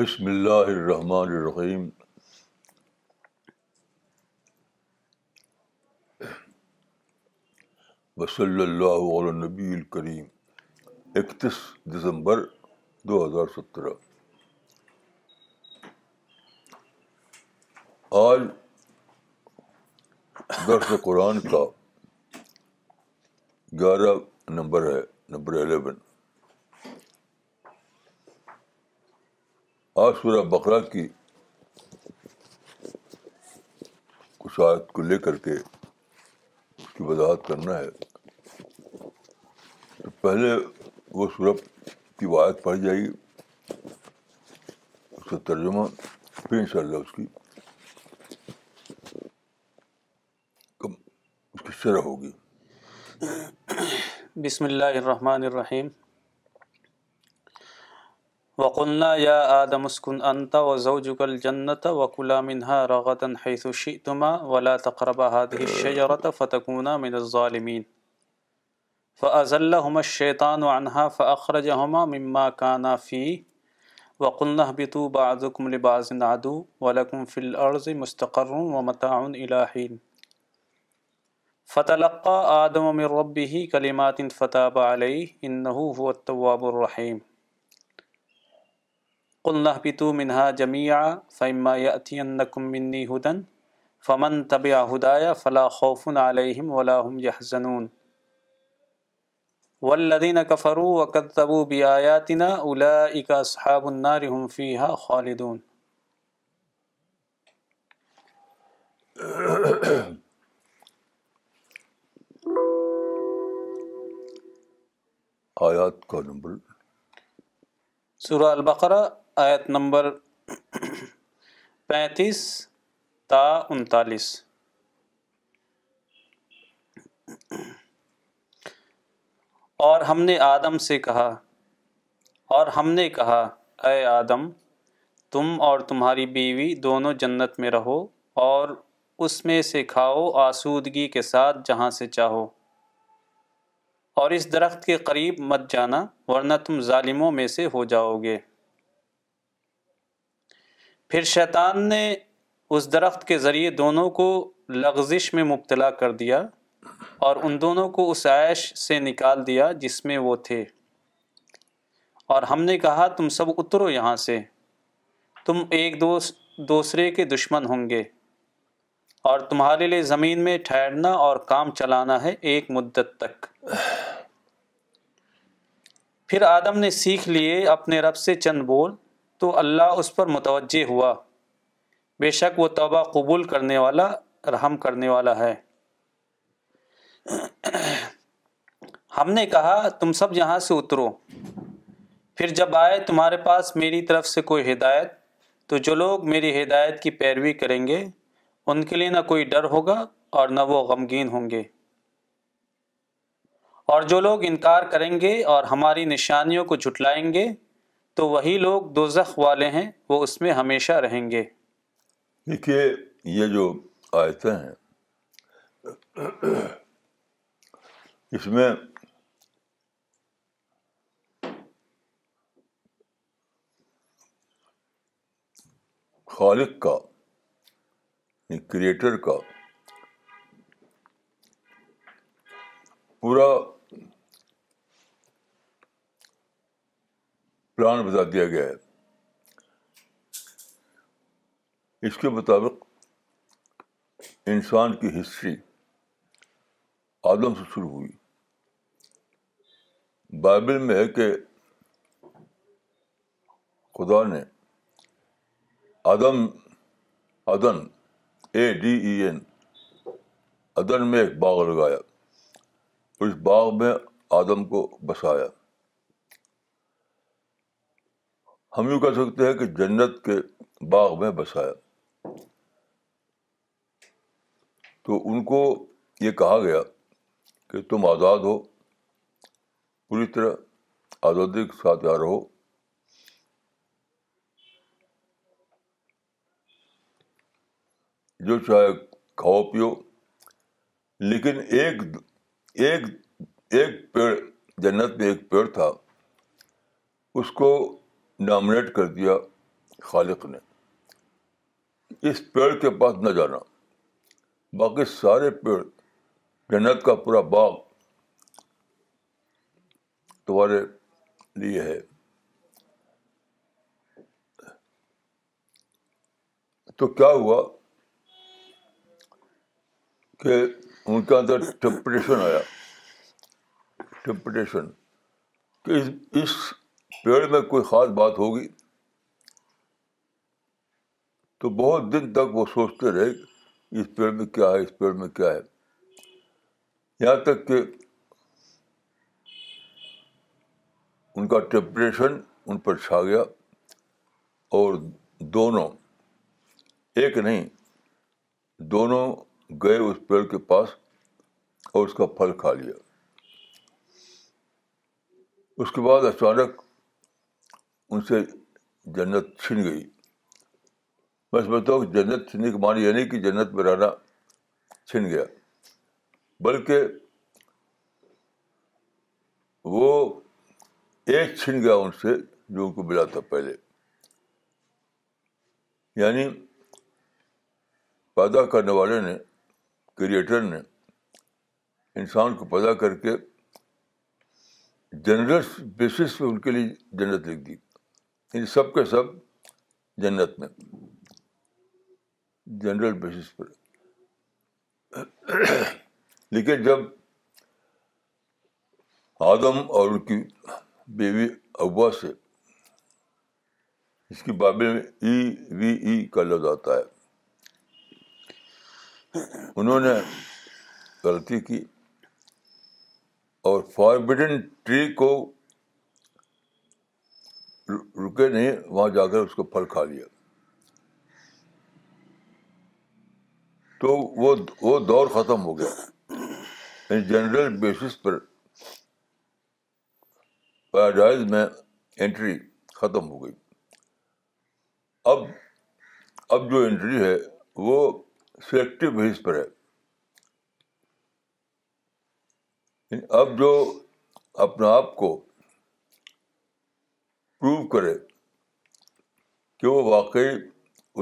بسم اللہ الرحمن الرحیم وصلی اللہ علیہ نبی الکریم اکتیس دسمبر دو ہزار سترہ آج درس قرآن کا گیارہ نمبر ہے نمبر الیون آج سورہ بقرہ کی کچھ آیت کو لے کر کے اس کی وضاحت کرنا ہے تو پہلے وہ سورہ کی وایت پڑھ جائے گی اس کا ترجمہ پھر ان شاء اللہ اس کی اس کی شرح ہوگی بسم اللہ الرحمن الرحیم وقلنا یا آدم اسکن انت و زوجک الجنت وکلا منها رغدا حيث شئتما ولا تقربا هذه الشجرة فتكونا من الظالمین فأزلهما الشیطان عنها فأخرجهما مما كانا فيه وقلنا اهبطوا بعضكم لبعض عدو ولكم في الأرض مستقر ومتاع إلى حين فتلقى آدم من ربه كلمات فتاب عليه إنه هو التواب الرحيم قلح پتو منہا جمیا فعما یاتینکم منی ہدن فمن طب ہدایا فلاح خوف علیہم ولاحم یحزنون ولدین کفرو وقت طبو بیاتنا الا اکا صحاب النار ہم فیحہ خالدون آیات کا نمبر سورہ البقرہ آیت نمبر پینتیس تا انتالیس اور ہم نے آدم سے کہا اور ہم نے کہا اے آدم تم اور تمہاری بیوی دونوں جنت میں رہو اور اس میں سے کھاؤ آسودگی کے ساتھ جہاں سے چاہو اور اس درخت کے قریب مت جانا ورنہ تم ظالموں میں سے ہو جاؤ گے پھر شیطان نے اس درخت کے ذریعے دونوں کو لغزش میں مبتلا کر دیا اور ان دونوں کو اس عائش سے نکال دیا جس میں وہ تھے اور ہم نے کہا تم سب اترو یہاں سے تم ایک دوست دوسرے کے دشمن ہوں گے اور تمہارے لیے زمین میں ٹھہرنا اور کام چلانا ہے ایک مدت تک پھر آدم نے سیکھ لیے اپنے رب سے چند بول تو اللہ اس پر متوجہ ہوا بے شک وہ توبہ قبول کرنے والا رحم کرنے والا ہے ہم نے کہا تم سب یہاں سے اترو پھر جب آئے تمہارے پاس میری طرف سے کوئی ہدایت تو جو لوگ میری ہدایت کی پیروی کریں گے ان کے لیے نہ کوئی ڈر ہوگا اور نہ وہ غمگین ہوں گے اور جو لوگ انکار کریں گے اور ہماری نشانیوں کو جھٹلائیں گے تو وہی لوگ دوزخ والے ہیں وہ اس میں ہمیشہ رہیں گے دیکھیے یہ جو آیتیں ہیں اس میں خالق کا کریٹر یعنی کا پورا پلان بتا دیا گیا ہے اس کے مطابق انسان کی ہسٹری آدم سے شروع ہوئی بائبل میں ہے کہ خدا نے ادم ادن اے ڈی ای این ادن میں ایک باغ لگایا اس باغ میں آدم کو بسایا ہم یوں کہہ سکتے ہیں کہ جنت کے باغ میں بسایا تو ان کو یہ کہا گیا کہ تم آزاد ہو پوری طرح آزادی کے ساتھ یار ہو جو چاہے کھاؤ پیو لیکن ایک ایک ایک پیڑ جنت میں ایک پیڑ تھا اس کو نامنیٹ کر دیا خالق نے اس پیڑ کے پاس نہ جانا باقی سارے پیڑ جنت کا پورا باغ تمہارے لیے ہے تو کیا ہوا کہ ان کے اندر ٹمپٹیشن آیا ٹمپٹیشن کہ اس پیڑ میں کوئی خاص بات ہوگی تو بہت دن تک وہ سوچتے رہے اس پیڑ میں کیا ہے اس پیڑ میں کیا ہے یہاں تک کہ ان کا ٹیمپریشن ان پر چھا گیا اور دونوں ایک نہیں دونوں گئے اس پیڑ کے پاس اور اس کا پھل کھا لیا اس کے بعد اچانک ان سے جنت چھن گئی میں سمجھتا ہوں کہ جنت چھننے کے معنی یہ نہیں کہ جنت میں رہنا چھن گیا بلکہ وہ ایک چھن گیا ان سے جو ان کو ملا تھا پہلے یعنی پیدا کرنے والے نے کریٹر نے انسان کو پیدا کر کے جنرل بیسس پہ ان کے لیے جنت لکھ دی ان سب کے سب جنت میں جنرل بیسس پر لیکن جب آدم اور ان کی بیوی ابا سے اس کی بابل میں ای وی ای کا لفظ آتا ہے انہوں نے غلطی کی اور فاربڈن ٹری کو رکے نہیں وہاں جا کر اس کو پھل کھا لیا تو وہ وہ دور ختم ہو گیا جنرل بیسس پر پیراڈائز میں انٹری ختم ہو گئی اب اب جو انٹری ہے وہ سلیکٹو بیس پر ہے اب جو اپنے آپ کو پروو کرے کہ وہ واقعی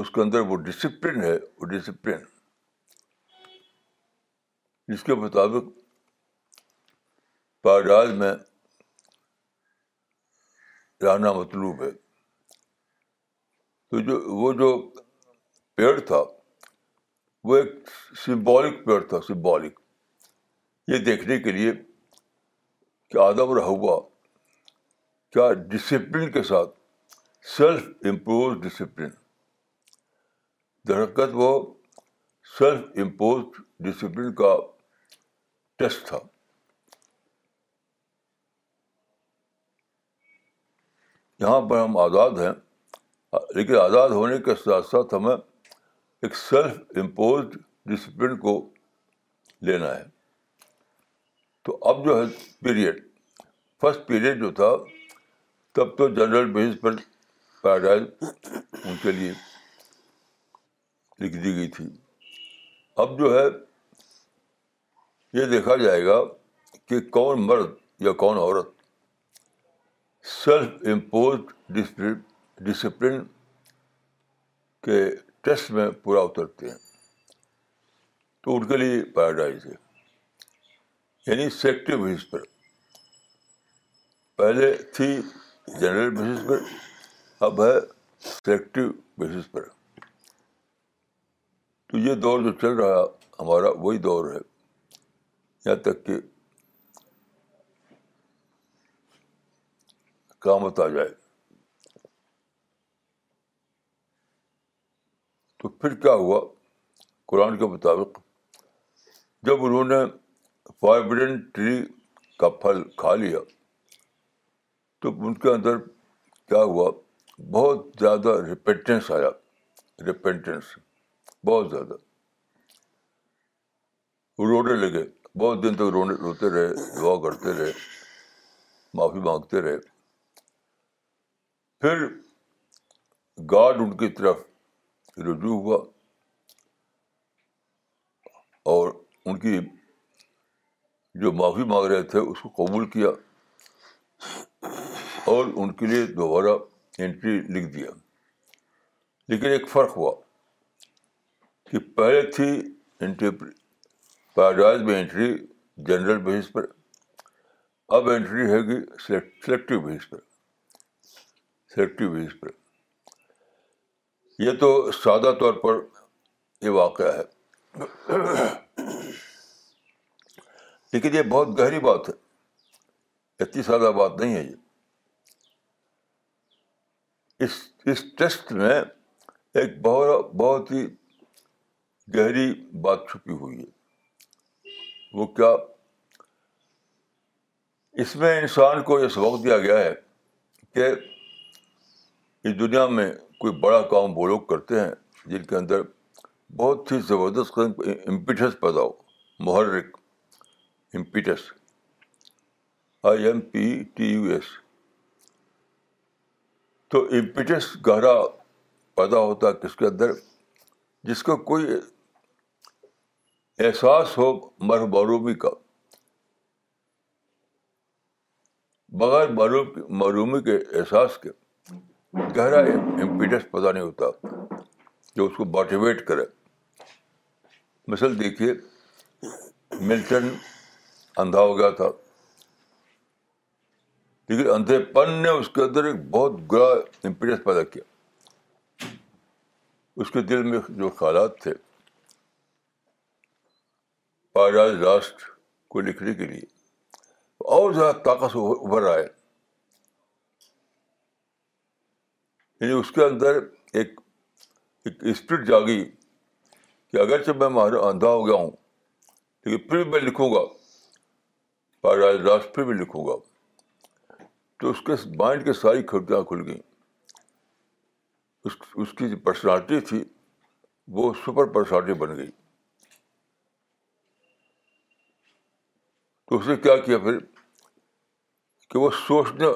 اس کے اندر وہ ڈسپلن ہے وہ ڈسپلن جس کے مطابق پائجاد میں رہنا مطلوب ہے تو جو وہ جو پیڑ تھا وہ ایک سمبولک پیڑ تھا سمبولک یہ دیکھنے کے لیے کہ آدم رہا ہوا کیا ڈسپلن کے ساتھ سیلف امپوز ڈسپلن درخت وہ سیلف امپوز ڈسپلن کا ٹیسٹ تھا یہاں پر ہم آزاد ہیں لیکن آزاد ہونے کے ساتھ ساتھ ہمیں ایک سیلف امپوزڈ ڈسپلن کو لینا ہے تو اب جو ہے پیریڈ فسٹ پیریڈ جو تھا تب تو جنرل بیس پر پیراڈائز ان کے لیے لکھ دی گئی تھی اب جو ہے یہ دیکھا جائے گا کہ کون مرد یا کون عورت سیلف امپوز ڈسپلن کے ٹیسٹ میں پورا اترتے ہیں تو ان کے لیے پیراڈائز ہے یعنی سیکٹو بیس پر پہلے تھی جنرل بیسس پر اب ہے سلیکٹو بیسس پر تو یہ دور جو چل رہا ہمارا وہی دور ہے یہاں تک کہ مت آ جائے تو پھر کیا ہوا قرآن کے مطابق جب انہوں نے فائبرنٹ ٹری کا پھل کھا لیا تو ان کے اندر کیا ہوا بہت زیادہ ریپینٹنس آیا ریپینٹنس بہت زیادہ رونے لگے بہت دن تک رونے روتے رہے دعا کرتے رہے معافی مانگتے رہے پھر گارڈ ان کی طرف رجوع ہوا اور ان کی جو معافی مانگ رہے تھے اس کو قبول کیا اور ان کے لیے دوبارہ انٹری لکھ دیا لیکن ایک فرق ہوا کہ پہلے تھی انٹری پیراڈائز میں انٹری جنرل بیس پر اب انٹری ہے کہ سلیکٹو بیس پر سلیکٹو بیس پر یہ تو سادہ طور پر یہ واقعہ ہے لیکن یہ بہت گہری بات ہے اتنی سادہ بات نہیں ہے یہ اس اس ٹیسٹ میں ایک بہت بہت ہی گہری بات چھپی ہوئی ہے وہ کیا اس میں انسان کو یہ سبق دیا گیا ہے کہ اس دنیا میں کوئی بڑا کام وہ لوگ کرتے ہیں جن کے اندر بہت ہی زبردست قدم امپیٹس پیدا ہو محرک impetus I M P T U S تو امپیٹس گہرا پیدا ہوتا ہے کس کے اندر جس کو کوئی احساس ہو مر معرومی کا بغیر معروف معرومی کے احساس کے گہرا امپیٹس پیدا نہیں ہوتا جو اس کو موٹیویٹ کرے مثل دیکھیے ملٹن اندھا ہو گیا تھا لیکن اندھے پن نے اس کے اندر ایک بہت برا امپریس پیدا کیا اس کے دل میں جو خیالات تھے پاراج لاسٹ کو لکھنے کے لیے اور زیادہ طاقت ابھر رہا ہے یعنی اس کے اندر ایک ایک اسپرٹ جاگی کہ اگرچہ میں مہارا اندھا ہو گیا ہوں لیکن پھر بھی میں لکھوں گا پاراج لاسٹ پھر بھی لکھوں گا تو اس کے مائنڈ کے ساری کھڑکیاں کھل گئیں اس اس کی جو پرسنالٹی تھی وہ سپر پرسنالٹی بن گئی تو اس نے کیا کیا پھر کہ وہ سوچنے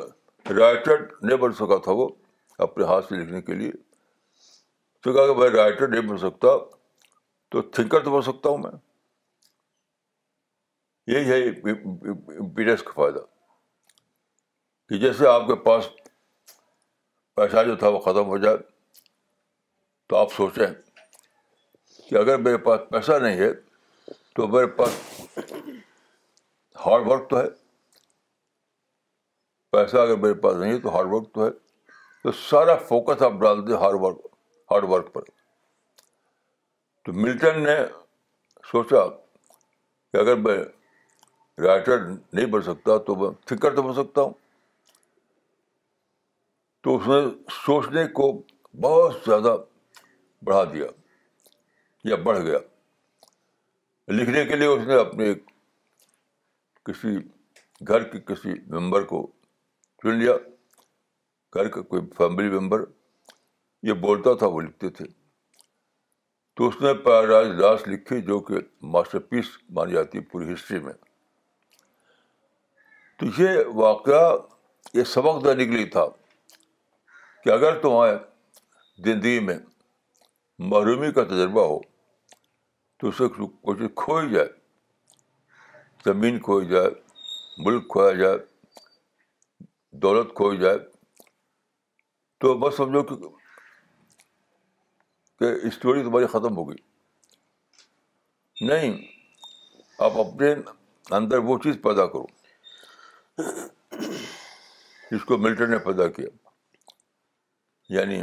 رائٹر نہیں بن سکا تھا وہ اپنے ہاتھ سے لکھنے کے لیے تو کہا کہ میں رائٹر نہیں بن سکتا تو تھنکر تو بن سکتا ہوں میں یہی ہے اس کا فائدہ کہ جیسے آپ کے پاس پیسہ جو تھا وہ ختم ہو جائے تو آپ سوچیں کہ اگر میرے پاس پیسہ نہیں ہے تو میرے پاس ہارڈ ورک تو ہے پیسہ اگر میرے پاس نہیں ہے تو ہارڈ ورک تو ہے تو سارا فوکس آپ ڈال دیں ہارڈ ورک ہارڈ ورک پر تو ملٹن نے سوچا کہ اگر میں رائٹر نہیں بن سکتا تو میں تھنکر تو بن سکتا ہوں تو اس نے سوچنے کو بہت زیادہ بڑھا دیا یا بڑھ گیا لکھنے کے لیے اس نے اپنے کسی گھر کے کسی ممبر کو چن لیا گھر کا کوئی فیملی ممبر یہ بولتا تھا وہ لکھتے تھے تو اس نے پا راج داس لکھی جو کہ ماسٹر پیس مانی جاتی ہے پوری ہسٹری میں تو یہ واقعہ یہ سبق دینے کے لیے تھا کہ اگر تمہارے زندگی میں محرومی کا تجربہ ہو تو اسے کوشش کھوئی جائے زمین کھوئی جائے ملک کھویا جائے دولت کھوئی جائے تو بس سمجھو کہ اسٹوری تمہاری ختم ہو گئی نہیں آپ اپنے اندر وہ چیز پیدا کرو جس کو ملٹن نے پیدا کیا یعنی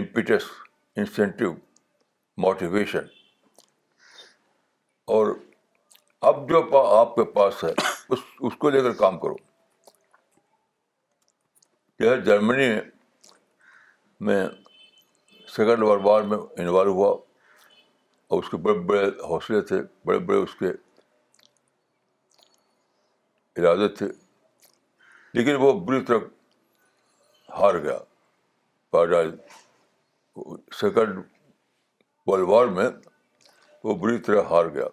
امپیٹس انسینٹیو موٹیویشن اور اب جو پا آپ کے پاس ہے اس اس کو لے کر کام کرو یہ جرمنی میں سیکنڈ وار بار میں انوالو ہوا اور اس کے بڑے بڑے حوصلے تھے بڑے بڑے اس کے ارادے تھے لیکن وہ بری طرح ہار گیا سیکنڈ ورلڈ وار میں وہ بری طرح ہار گیا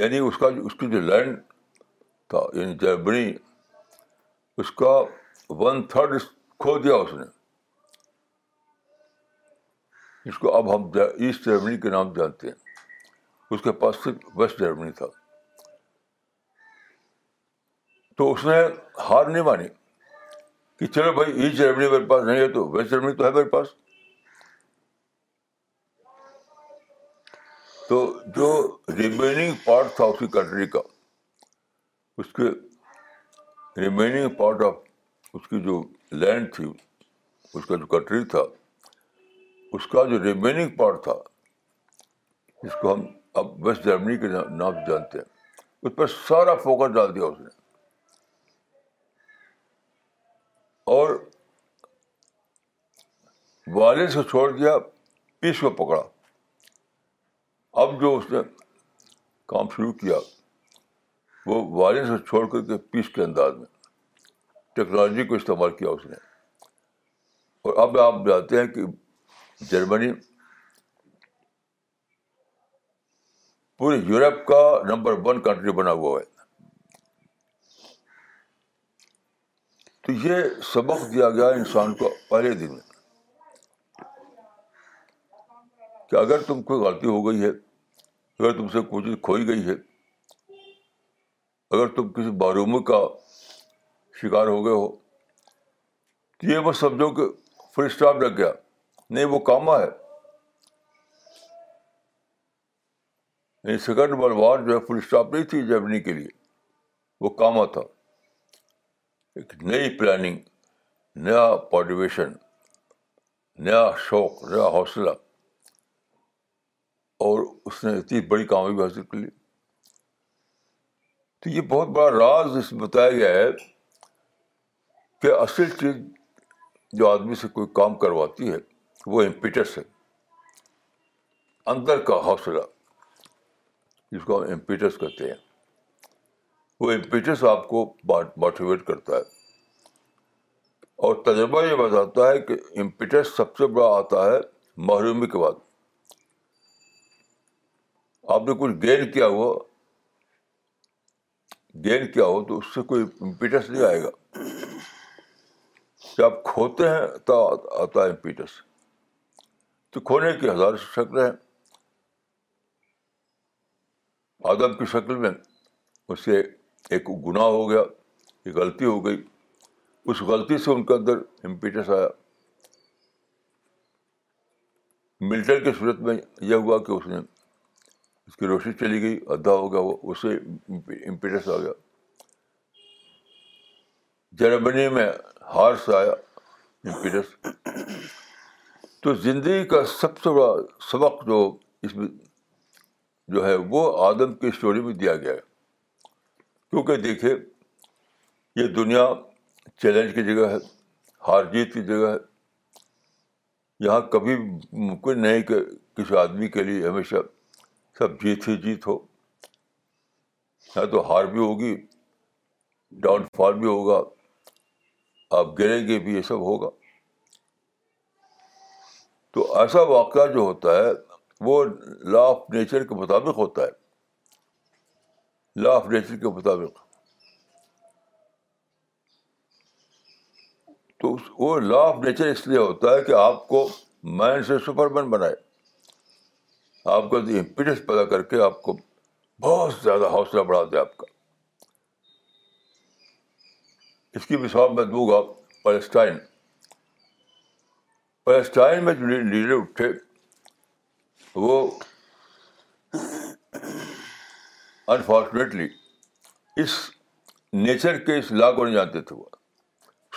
یعنی اس کا اس کی جو لینڈ تھا یعنی جرمنی اس کا ون تھرڈ کھو دیا اس نے جس کو اب ہم ایسٹ جرمنی کے نام جانتے ہیں اس کے پاس صرف ویسٹ جرمنی تھا تو اس نے ہار نہیں مانی کہ چلو بھائی ایچ جرمنی میرے پاس نہیں ہے تو ویسٹ جرمنی تو ہے میرے پاس تو جو ریمیننگ پارٹ تھا اسی کنٹری کا اس کے ریمیننگ پارٹ آف اس کی جو لینڈ تھی اس کا جو کنٹری تھا اس کا جو ریمیننگ پارٹ تھا جس کو ہم اب ویسٹ جرمنی کے نام سے جانتے ہیں اس پر سارا فوکس ڈال دیا اس نے اور وائلنس کو چھوڑ دیا پیس کو پکڑا اب جو اس نے کام شروع کیا وہ وائلنس کو چھوڑ کر کے پیس کے انداز میں ٹیکنالوجی کو استعمال کیا اس نے اور اب آپ جانتے ہیں کہ جرمنی پورے یورپ کا نمبر ون کنٹری بنا ہوا ہے تو یہ سبق دیا گیا انسان کو پہلے دن میں کہ اگر تم کوئی غلطی ہو گئی ہے اگر تم سے کوئی چیز کھوئی گئی ہے اگر تم کسی باروم کا شکار ہو گئے ہو تو یہ بس سمجھو کہ فل اسٹاپ لگ گیا نہیں وہ کاما ہے سیکنڈ بلوار جو ہے فل اسٹاپ نہیں تھی جرمنی کے لیے وہ کاما تھا ایک نئی پلاننگ نیا پوٹیویشن نیا شوق نیا حوصلہ اور اس نے اتنی بڑی کامیابی حاصل کر لی تو یہ بہت بڑا راز اس میں بتایا گیا ہے کہ اصل چیز جو آدمی سے کوئی کام کرواتی ہے وہ امپیٹس ہے اندر کا حوصلہ جس کو ہم امپیٹس کہتے ہیں وہ امپیٹس آپ کو موٹیویٹ کرتا ہے اور تجربہ یہ بتاتا ہے کہ امپیٹس سب سے بڑا آتا ہے محرومی کے بعد آپ نے کچھ گین کیا ہوا گین کیا ہو تو اس سے کوئی امپیٹس نہیں آئے گا آپ کھوتے ہیں تو آتا ہے امپیٹس تو کھونے کی ہزار شکل ہے آدم کی شکل میں اسے ایک گناہ ہو گیا ایک غلطی ہو گئی اس غلطی سے ان کے اندر امپیٹس آیا ملٹر کی صورت میں یہ ہوا کہ اس نے اس کی روشنی چلی گئی ادا ہو گیا وہ اسے امپیٹس آ گیا جرمنی میں ہارس آیا امپیٹس تو زندگی کا سب سے بڑا سبق جو اس میں جو ہے وہ آدم کی اسٹوری میں دیا گیا ہے کیونکہ دیکھیے یہ دنیا چیلنج کی جگہ ہے ہار جیت کی جگہ ہے یہاں کبھی ممکن نہیں کہ کسی آدمی کے لیے ہمیشہ سب جیت ہی جیت ہو یا تو ہار بھی ہوگی ڈاؤن فال بھی ہوگا آپ گریں گے بھی یہ سب ہوگا تو ایسا واقعہ جو ہوتا ہے وہ لا آف نیچر کے مطابق ہوتا ہے لا آف نیچر کے مطابق تو وہ لا آف نیچر اس لیے ہوتا ہے کہ آپ کو مین سے بنائے آپ امپیڈنس پیدا کر کے آپ کو بہت زیادہ حوصلہ بڑھا دے آپ کا اس کی مثال میں دوں گا پیلسٹائن پیلسٹائن میں جو لیڈر اٹھے وہ انفارچونیٹلی اس نیچر کے اس لا کو نہیں جانتے تھے وہ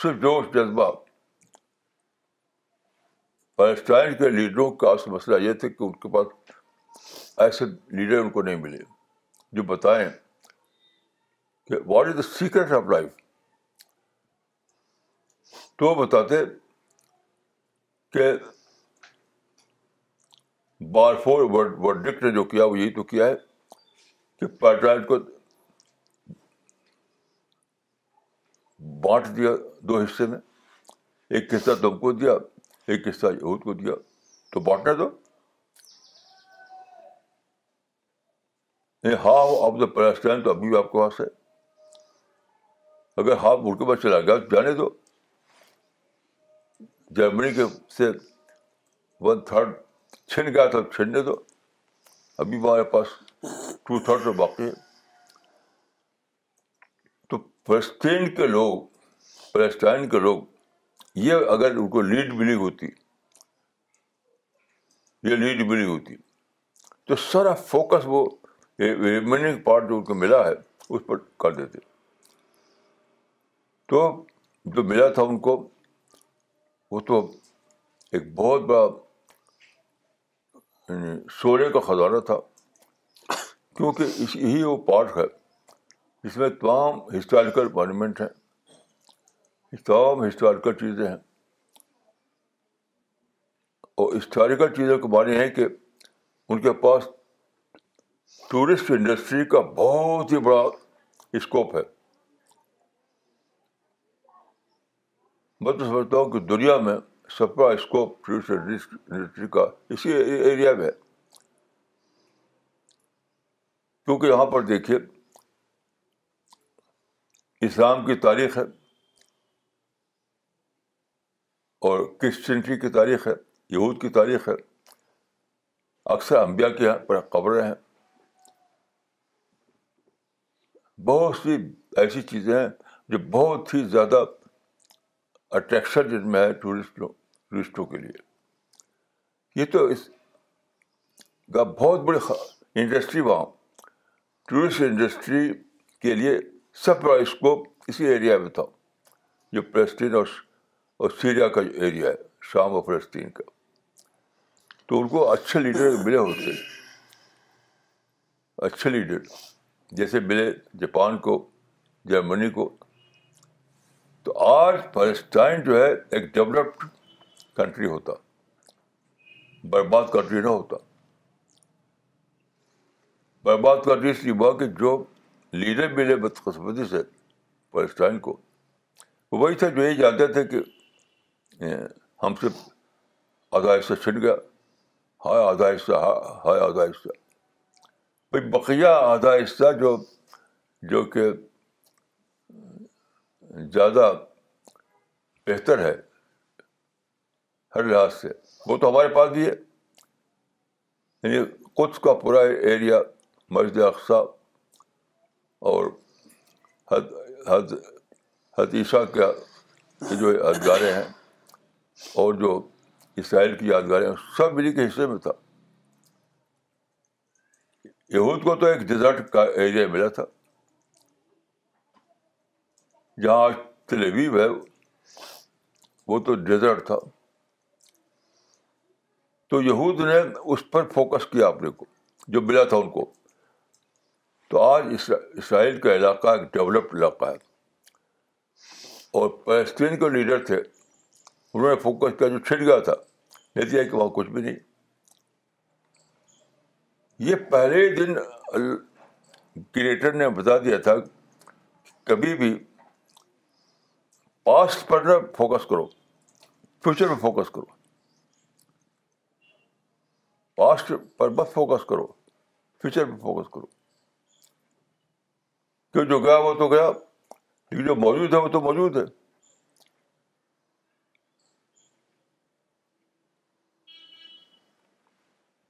صرف جوش جذبہ پیلسٹائن کے لیڈروں کا اصل مسئلہ یہ تھا کہ ان کے پاس ایسے لیڈر ان کو نہیں ملے جو بتائیں کہ what is the secret of life تو وہ بتاتے کہ بار فورڈ ورڈکٹ نے جو کیا وہ یہی تو کیا ہے کہ کو بانٹ دیا دو حصے میں ایک حصہ تم کو دیا ایک حصہ یہود کو دیا تو بانٹنے دو ہاف آف دا پلاسٹائن تو ابھی بھی آپ کے پاس ہے اگر ہاف ملک کے پاس چلا گیا تو جانے دو جرمنی کے سے ون تھرڈ چھن گیا تھا چھننے دو ابھی ہمارے پاس ٹو تھرڈ جو باقی تو فلسطین کے لوگ فلسطین کے لوگ یہ اگر ان کو لیڈ ملی ہوتی یہ لیڈ ملی ہوتی تو سارا فوکس وہ ریمیننگ پارٹ جو ان کو ملا ہے اس پر کر دیتے تو جو ملا تھا ان کو وہ تو ایک بہت بڑا یعنی سونے کا خزانہ تھا کیونکہ اس یہی وہ پارک ہے اس میں تمام ہسٹوریکل مانومنٹ ہیں تمام ہسٹوریکل چیزیں ہیں اور ہسٹوریکل چیزوں کے بارے ہیں ہے کہ ان کے پاس ٹورسٹ انڈسٹری کا بہت ہی بڑا اسکوپ ہے میں تو سمجھتا ہوں کہ دنیا میں سب کا اسکوپ ٹورسٹ انڈسٹری کا اسی ایریا میں ہے کیونکہ یہاں پر دیکھیے اسلام کی تاریخ ہے اور کرسچنٹی کی تاریخ ہے یہود کی تاریخ ہے اکثر انبیاء کے یہاں پر قبریں ہیں بہت سی ایسی چیزیں ہیں جو بہت ہی زیادہ اٹریکشن جن میں ہے ٹورسٹوں ٹورسٹوں کے لیے یہ تو اس کا بہت بڑی انڈسٹری وہاں ٹورسٹ انڈسٹری کے لیے سب بڑا اسکوپ اسی ایریا میں تھا جو فلسطین اور اور سیریا کا جو ایریا ہے شام و فلسطین کا تو ان کو اچھے لیڈر ملے ہوتے اچھے لیڈر جیسے ملے جاپان کو جرمنی کو تو آج فلسطین جو ہے ایک ڈیولپڈ کنٹری ہوتا برباد کنٹری نہ ہوتا میں بات کر رہی اس لیے کہ جو لیڈر ملے بدقسمتی سے پالسٹائن کو وہ وہی تھا جو یہی جانتے تھے کہ ہم سے آدھا حصہ چھٹ گیا ہائے آدھا حصہ ہائے آدھا حصہ بھائی بقیہ آدھا حصہ جو جو کہ زیادہ بہتر ہے ہر لحاظ سے وہ تو ہمارے پاس بھی ہے یعنی کچھ کا پورا ایریا مسجد اقسا اور حد حد حتیثہ کا جو یادگاریں ہیں اور جو اسرائیل کی یادگاریں ہیں سب ملی کے حصے میں تھا یہود کو تو ایک ڈیزرٹ کا ایریا ملا تھا جہاں تلویو ہے وہ تو ڈیزرٹ تھا تو یہود نے اس پر فوکس کیا اپنے کو جو ملا تھا ان کو تو آج اسرائیل کا علاقہ ایک ڈیولپڈ علاقہ ہے اور فلسطین کے لیڈر تھے انہوں نے فوکس کیا جو چھٹ گیا تھا نتیجہ دیا کہ وہاں کچھ بھی نہیں یہ پہلے دن کریٹر نے بتا دیا تھا کبھی بھی پاسٹ پر نہ فوکس کرو فیوچر پہ فوکس کرو پاسٹ پر بس فوکس کرو فیوچر پہ فوکس کرو جو گیا وہ تو گیا لیکن جو موجود ہے وہ تو موجود ہے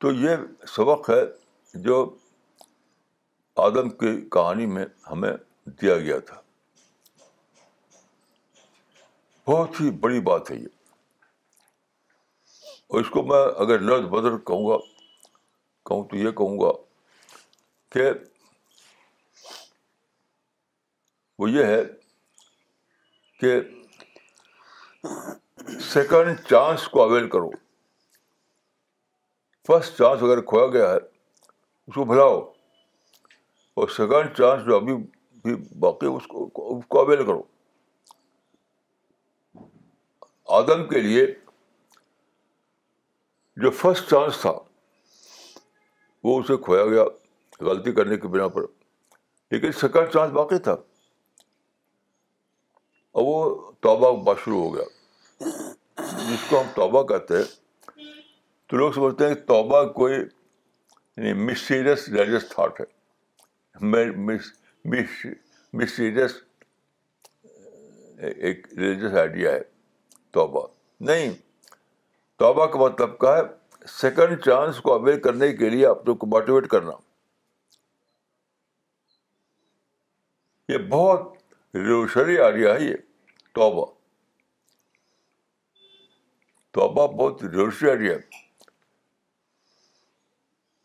تو یہ سبق ہے جو آدم کی کہانی میں ہمیں دیا گیا تھا بہت ہی بڑی بات ہے یہ اور اس کو میں اگر لفظ بدر کہوں گا کہوں تو یہ کہوں گا کہ وہ یہ ہے کہ سیکنڈ چانس کو اویل کرو فرسٹ چانس اگر کھویا گیا ہے اس کو بھلاؤ اور سیکنڈ چانس جو ابھی بھی باقی اس کو اس کو اویل کرو آدم کے لیے جو فرسٹ چانس تھا وہ اسے کھویا گیا غلطی کرنے کی بنا پر لیکن سیکنڈ چانس باقی تھا اور وہ توبہ مشروع ہو گیا جس کو ہم توبہ کہتے ہیں تو لوگ سمجھتے ہیں کہ توبہ کوئی یعنی مسٹیریس ریلیجس تھاٹ ہے مسٹیریس ایک ریلیجس آئیڈیا ہے توبہ نہیں توبہ کا مطلب کا ہے سیکنڈ چانس کو اویئر کرنے کے لیے آپ لوگ کو موٹیویٹ کرنا یہ بہت ریوشری آئیڈیا ہے یہ توبہ توبہ بہت ریلوشری آئیڈیا ہے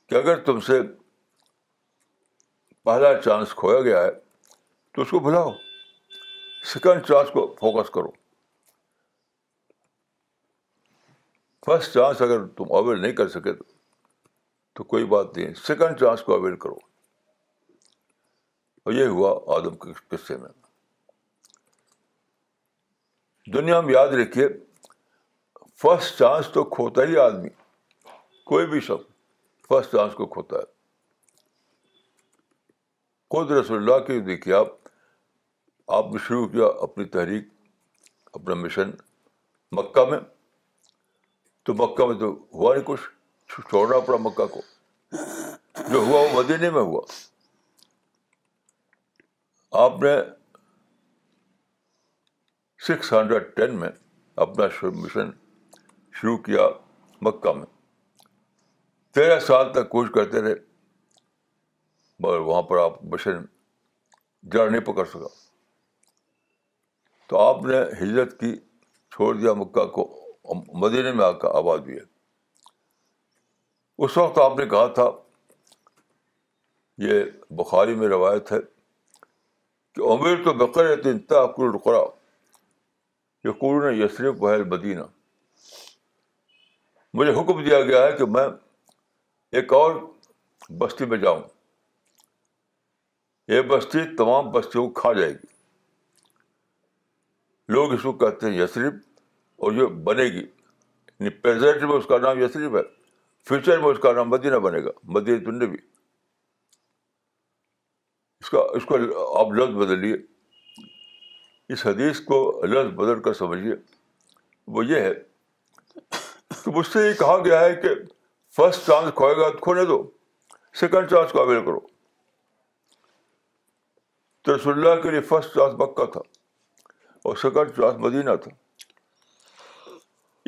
کہ اگر تم سے پہلا چانس کھویا گیا ہے تو اس کو بھلاؤ سیکنڈ چانس کو فوکس کرو فرسٹ چانس اگر تم اویل نہیں کر سکے تو تو کوئی بات نہیں سیکنڈ چانس کو اویل کرو اور یہ ہوا آدم کے قصے میں دنیا میں یاد رکھیے فرسٹ چانس تو کھوتا ہی آدمی کوئی بھی شخص فرسٹ چانس کو کھوتا ہے خود رسول اللہ کے دیکھیے آپ آپ نے شروع کیا اپنی تحریک اپنا مشن مکہ میں تو مکہ میں تو ہوا نہیں کچھ چھوڑنا پڑا مکہ کو جو ہوا وہ مدینے میں ہوا آپ نے سکس ہنڈریڈ ٹین میں اپنا مشن شروع کیا مکہ میں تیرہ سال تک کوشش کرتے رہے مگر وہاں پر آپ مشن جڑ نہیں پکڑ سکا تو آپ نے ہجرت کی چھوڑ دیا مکہ کو مدینے میں آ کر آباد بھی ہے اس وقت آپ نے کہا تھا یہ بخاری میں روایت ہے کہ عمیر تو بقرۃ انتہا تقرر قرا یقور یسرف وحل ہے مدینہ مجھے حکم دیا گیا ہے کہ میں ایک اور بستی میں جاؤں یہ بستی تمام بستیوں کو کھا جائے گی لوگ اس کو کہتے ہیں یسرف اور یہ بنے گی یعنی پریزنٹ میں اس کا نام یسرف ہے فیوچر میں اس کا نام مدینہ بنے گا مدینہ تنڈی بھی اس کا اس کو آپ لفظ بدلیے اس حدیث کو لفظ بدل کر سمجھیے وہ یہ ہے کہ مجھ سے یہ کہا گیا ہے کہ فرسٹ چانس کھوئے گا تو کھونے دو سیکنڈ چانس کو اویل کرو تو رسول اللہ کے لیے فرسٹ چانس مکہ تھا اور سیکنڈ چانس مدینہ تھا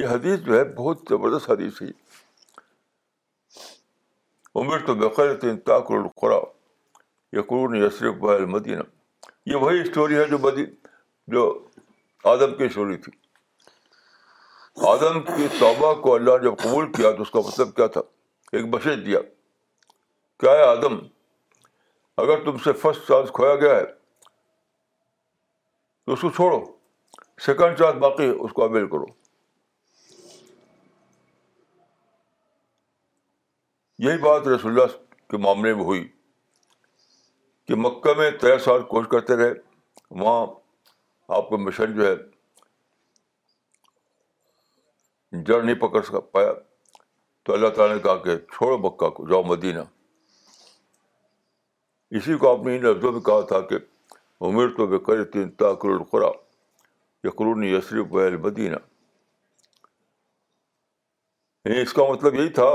یہ حدیث جو ہے بہت زبردست حدیث ہے عمر تو بخیر تین تاکر القرا یقور یسرف بہ المدینہ یہ وہی اسٹوری ہے جو مدینہ جو آدم کی شعری تھی آدم کی توبہ کو اللہ نے قبول کیا تو اس کا مطلب کیا تھا ایک بشیج دیا کیا ہے آدم اگر تم سے فرسٹ چانس کھویا گیا ہے تو اس کو چھوڑو سیکنڈ چانس باقی ہے اس کو اویل کرو یہی بات رسول اللہ کے معاملے میں ہوئی کہ مکہ میں تیرہ سال کوشش کرتے رہے وہاں آپ کا مشن جو ہے جڑ نہیں پکڑ پایا تو اللہ تعالیٰ نے کہا کہ چھوڑو مکہ کو جاؤ مدینہ اسی کو آپ نے ان لفظوں میں کہا تھا کہ عمر تو بے کرے تین قرون قرآن ویل مدینہ یعنی اس کا مطلب یہی تھا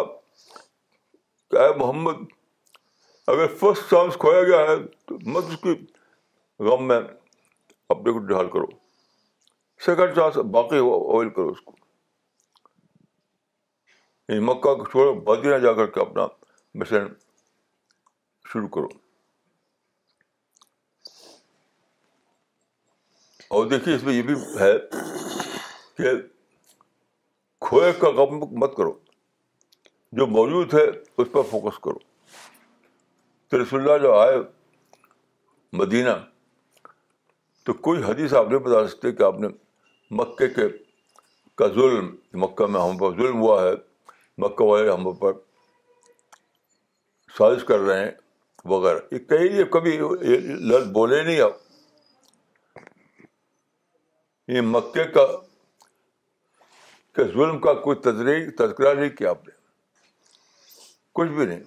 کہ اے محمد اگر فرسٹ چانس کھویا گیا ہے تو مت اس کی غم میں اپنے کو ڈھال کرو سیکنڈ چانس باقی آئل کرو اس کو یعنی مکہ کو چھوڑو مدینہ جا کر کے اپنا مشن شروع کرو اور دیکھیے اس میں یہ بھی ہے کہ کھوئے کا غم مت کرو جو موجود ہے اس پر فوکس کرو تو رسول اللہ جو آئے مدینہ تو کوئی حدیث آپ نہیں بتا سکتے کہ آپ نے مکے کے کا ظلم مکہ میں ہم پر ظلم ہوا ہے مکہ والے ہم پر سازش کر رہے ہیں وغیرہ یہ کہیں یہ کبھی لفظ بولے نہیں آپ یہ مکے کا کہ ظلم کا کوئی تذکرہ نہیں کیا آپ نے کچھ بھی نہیں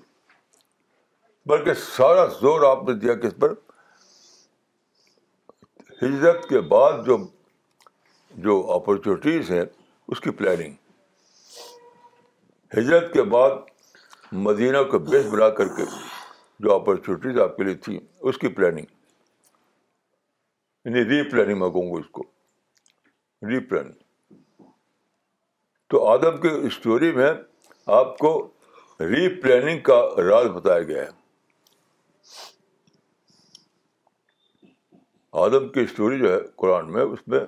بلکہ سارا زور آپ نے دیا کس پر ہجرت کے بعد جو جو اپرچونیٹیز ہیں اس کی پلاننگ ہجرت کے بعد مدینہ کو بیس بنا کر کے جو اپرچونیٹیز آپ کے لیے تھیں اس کی پلاننگ یعنی ری پلاننگ میں کہوں گا اس کو ری پلاننگ تو آدم کی اسٹوری میں آپ کو ری پلاننگ کا راز بتایا گیا ہے آدم کی اسٹوری جو ہے قرآن میں اس میں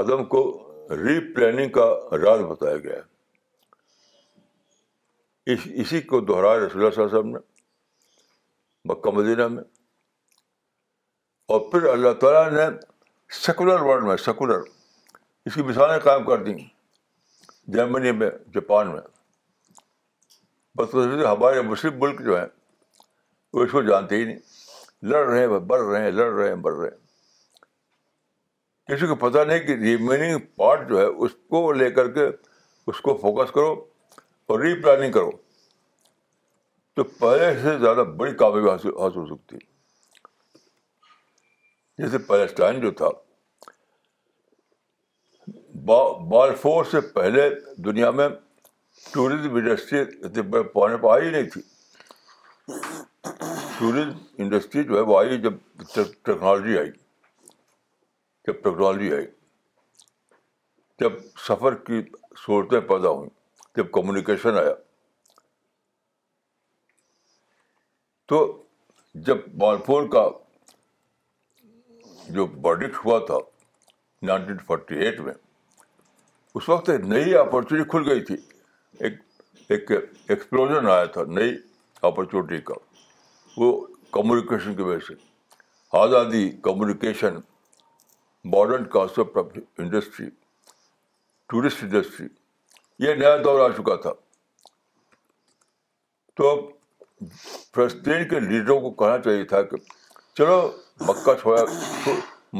آدم کو ری پلاننگ کا راز بتایا گیا ہے اس اسی کو دہرایا رسول اللہ صاحب صاحب نے مکہ مدینہ میں اور پھر اللہ تعالیٰ نے سیکولر ورلڈ میں سیکولر اس کی مثالیں قائم کر دیں جرمنی میں جاپان میں بس ہمارے مسلم ملک جو ہیں وہ اس کو جانتے ہی نہیں لڑ رہے ہیں بڑھ رہے ہیں لڑ رہے ہیں بڑھ رہے ہیں کسی کو پتہ نہیں کہ ریمیننگ پارٹ جو ہے اس کو لے کر کے اس کو فوکس کرو اور ری پلاننگ کرو تو پہلے سے زیادہ بڑی کامیابی حاصل ہو سکتی جیسے پیلسٹائن جو تھا بال فور سے پہلے دنیا میں ٹوریزم انڈسٹری اتنے بڑے پانے پہ آئی نہیں تھی ٹورزم انڈسٹری جو ہے وہ آئی جب ٹیکنالوجی آئی جب ٹیکنالوجی آئی جب سفر کی صورتیں پیدا ہوئیں جب کمیونیکیشن آیا تو جب مالفون کا جو بڈکٹ ہوا تھا نائنٹین فورٹی ایٹ میں اس وقت ایک نئی اپورچونیٹی کھل گئی تھی ایک ایکسپلوژن آیا تھا نئی اپورچونیٹی کا وہ کمیونیکیشن کی وجہ سے آزادی communication modern concept of industry tourist industry یہ نیا دور آ چکا تھا تو فلسطین کے لیڈروں کو کہنا چاہیے تھا کہ چلو مکہ چھوڑا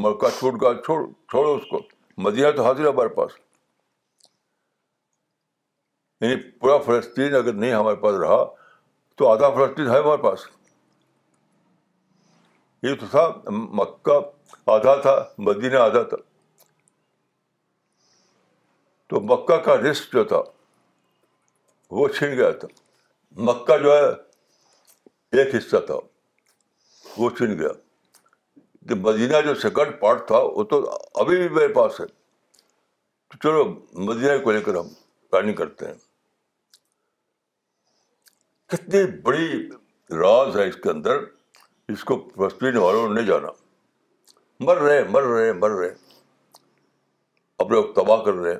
مکہ چھوٹ چھوڑ چھوڑو اس کو مدیہ تو حاضر ہے ہمارے پاس یعنی پورا فلسطین اگر نہیں ہمارے پاس رہا تو آدھا فلسطین ہے ہمارے پاس یہ تو تھا مکہ آدھا تھا مدینہ آدھا تھا تو مکہ کا رسک جو تھا وہ چھن گیا تھا مکہ جو ہے ایک حصہ تھا وہ چھن گیا کہ مدینہ جو سیکنڈ پارٹ تھا وہ تو ابھی بھی میرے پاس ہے تو چلو مدینہ کو لے کر ہم پلاننگ کرتے ہیں کتنی بڑی راز ہے اس کے اندر اس کو پینے والوں نے نہیں جانا مر رہے مر رہے مر رہے اپنے تباہ کر رہے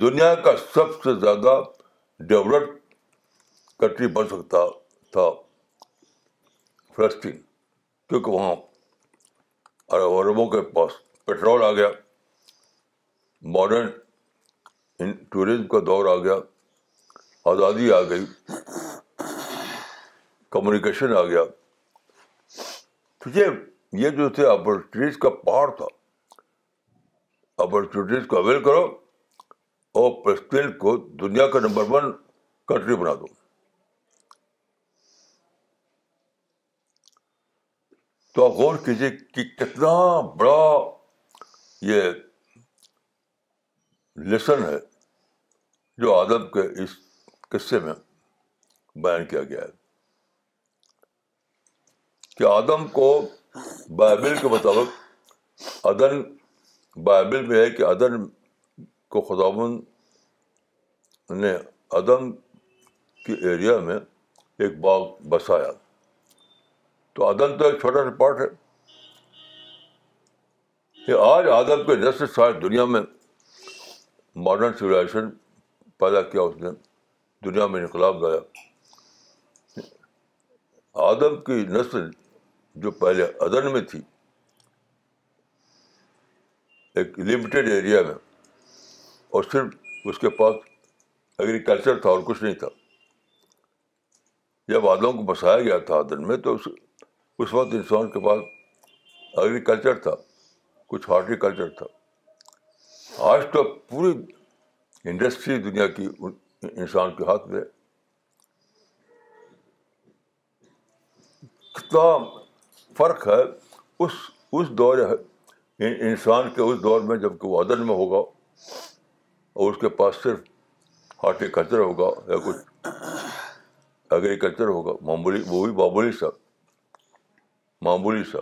دنیا کا سب سے زیادہ ڈیولپ کنٹری بن سکتا تھا فلسطین کیونکہ وہاں عرب عربوں کے پاس پٹرول آ گیا ماڈرن ٹوریزم کا دور آ گیا آزادی آ گئی کمیونیکیشن آ گیا تو یہ یہ جو تھے اپرچونیٹیز کا پہاڑ تھا اپرچونیٹیز کو اویل کرو اور اسٹیل کو دنیا کا نمبر ون کنٹری بنا دو تو آپ غور کیجیے کہ کتنا بڑا یہ لیسن ہے جو آدم کے اس قصے میں بیان کیا گیا ہے کہ آدم کو بائبل کے مطابق ادن بائبل میں ہے کہ ادن کو خداون نے ادن کے ایریا میں ایک باغ بسایا تو ادن تو ایک چھوٹا سا پارٹ ہے کہ آج آدم کے نسل ساری دنیا میں ماڈرن سولیزیشن پیدا کیا اس نے دنیا میں انقلاب لایا آدم کی نسل جو پہلے ادن میں تھی ایک لمیٹیڈ ایریا میں اور صرف اس کے پاس ایگریکلچر تھا اور کچھ نہیں تھا جب آدموں کو بسایا گیا تھا ادن میں تو اس وقت انسان کے پاس ایگریکلچر تھا کچھ ہارٹیکلچر تھا آج تو پوری انڈسٹری دنیا کی انسان کے ہاتھ میں کتنا فرق ہے اس اس دور انسان کے اس دور میں جب کہ وہ عدل میں ہوگا اور اس کے پاس صرف ہارٹیکلچر ہوگا یا کچھ ایگریکلچر ہوگا معمولی وہ بھی معمولی سا معمولی سا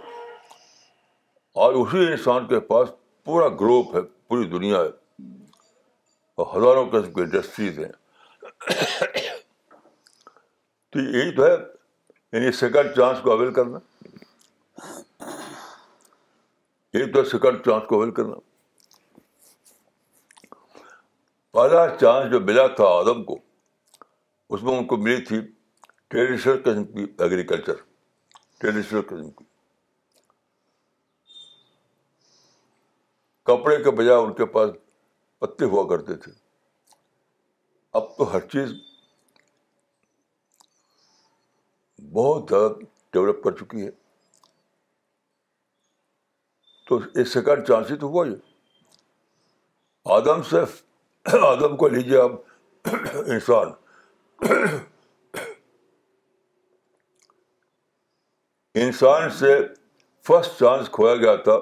آج اسی انسان کے پاس پورا گروپ ہے پوری دنیا ہے اور ہزاروں قسم کی انڈسٹریز ہیں تو یہی تو ہے یعنی سیکنڈ چانس کو اویل کرنا ایک تو سیکنڈ چانس کو اویل کرنا پہلا چانس جو ملا تھا آدم کو اس میں ان کو ملی تھی ٹریڈیشنل قسم کی ایگریکلچر ٹریڈیشنل قسم کی کپڑے کے بجائے ان کے پاس پتے ہوا کرتے تھے اب تو ہر چیز بہت زیادہ ڈیولپ کر چکی ہے تو ایک سیکنڈ چانس ہی تو ہوا یہ آدم سے آدم کو لیجیے آپ انسان انسان سے فرسٹ چانس کھویا گیا تھا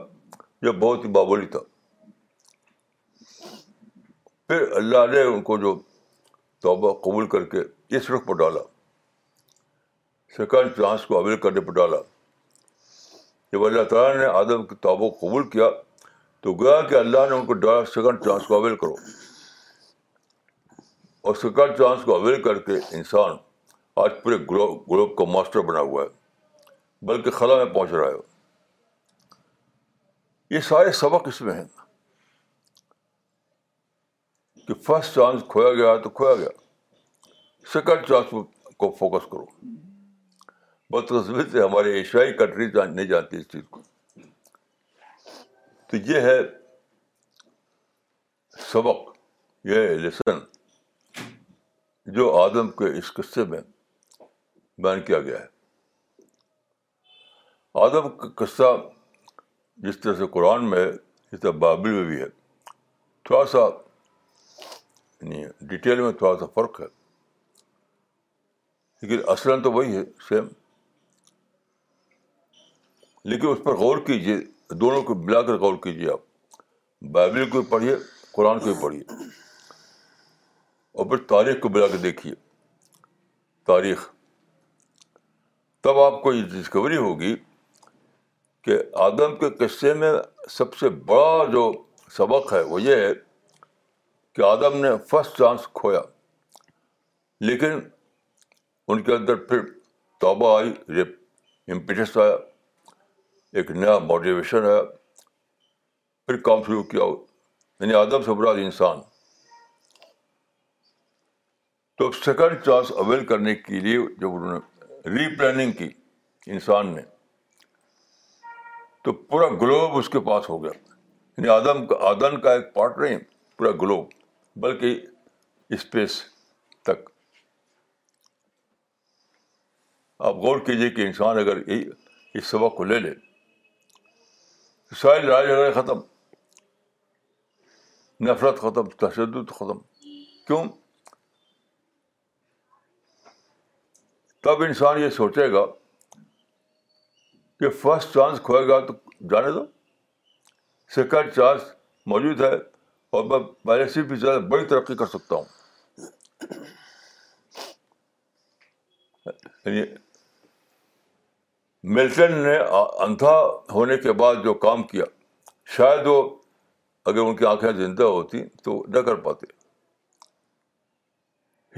جو بہت ہی بابولی تھا پھر اللہ نے ان کو جو توبہ قبول کر کے اس رخ پر ڈالا سیکنڈ چانس کو اویل کرنے پر ڈالا جب اللہ تعالیٰ نے آدم کی قبول کیا تو گیا کہ اللہ نے ان کو کو سیکنڈ چانس اویل کرو اور سیکنڈ چانس کو اویل کر کے انسان آج پورے گلوب گلوب کا ماسٹر بنا ہوا ہے بلکہ خلا میں پہنچ رہا ہے یہ سارے سبق اس میں ہیں کہ فرسٹ چانس کھویا گیا تو کھویا گیا سیکنڈ چانس کو فوکس کرو بہت سے ہمارے ایشیائی کنٹری نہیں جانتی اس چیز کو تو یہ ہے سبق یہ لیسن جو آدم کے اس قصے میں بیان کیا گیا ہے آدم کا قصہ جس طرح سے قرآن میں ہے جس طرح بابل میں بھی ہے تھوڑا سا ڈیٹیل یعنی میں تھوڑا سا فرق ہے لیکن اصل تو وہی ہے سیم لیکن اس پر غور کیجیے دونوں کو ملا کر غور کیجیے آپ بائبل کو پڑھیے قرآن کو بھی پڑھیے اور پھر تاریخ کو ملا کے دیکھیے تاریخ تب آپ کو یہ ڈسکوری ہوگی کہ آدم کے قصے میں سب سے بڑا جو سبق ہے وہ یہ ہے کہ آدم نے فسٹ چانس کھویا لیکن ان کے اندر پھر توبہ آئی امپیٹس آیا ایک نیا موٹیویشن ہے پھر کام شروع کیا یعنی آدم سے برا انسان تو سیکنڈ چانس اویل کرنے کے لیے جب انہوں نے ری پلاننگ کی انسان نے تو پورا گلوب اس کے پاس ہو گیا یعنی آدم کا آدم کا ایک پارٹ نہیں پورا گلوب بلکہ اسپیس تک آپ غور کیجیے کہ انسان اگر اس سبق کو لے لے ختم نفرت ختم تشدد ختم کیوں تب انسان یہ سوچے گا کہ فرسٹ چانس کھوئے گا تو جانے دو سیکنڈ چانس موجود ہے اور میں پہلے سے بھی زیادہ بڑی ترقی کر سکتا ہوں یعنی ملٹن نے انتھا ہونے کے بعد جو کام کیا شاید وہ اگر ان کی آنکھیں زندہ ہوتی تو نہ کر پاتے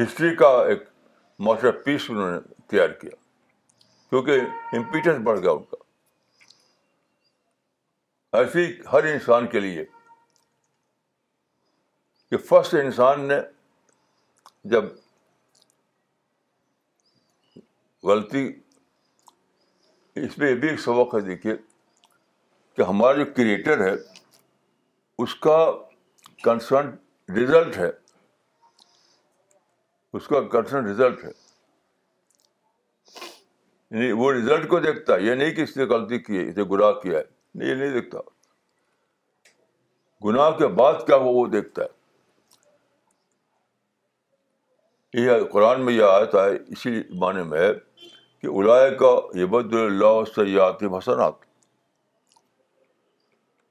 ہسٹری کا ایک ماسٹر پیس انہوں نے تیار کیا کیونکہ امپیٹنس بڑھ گیا ان کا ایسی ہر انسان کے لیے کہ فسٹ انسان نے جب غلطی اس میں یہ بھی ایک سبق ہے دیکھیے کہ ہمارا جو کریٹر ہے اس کا کنسرن رزلٹ ہے اس کا کنسرن رزلٹ ہے یعنی وہ رزلٹ کو دیکھتا ہے یہ نہیں کہ اس نے غلطی کی ہے اسے گناہ کیا ہے نہیں یہ نہیں دیکھتا گناہ کے بعد کیا ہو وہ دیکھتا ہے یہ قرآن میں یہ آیت ہے اسی معنی میں ہے کہ کا اللہ حسنات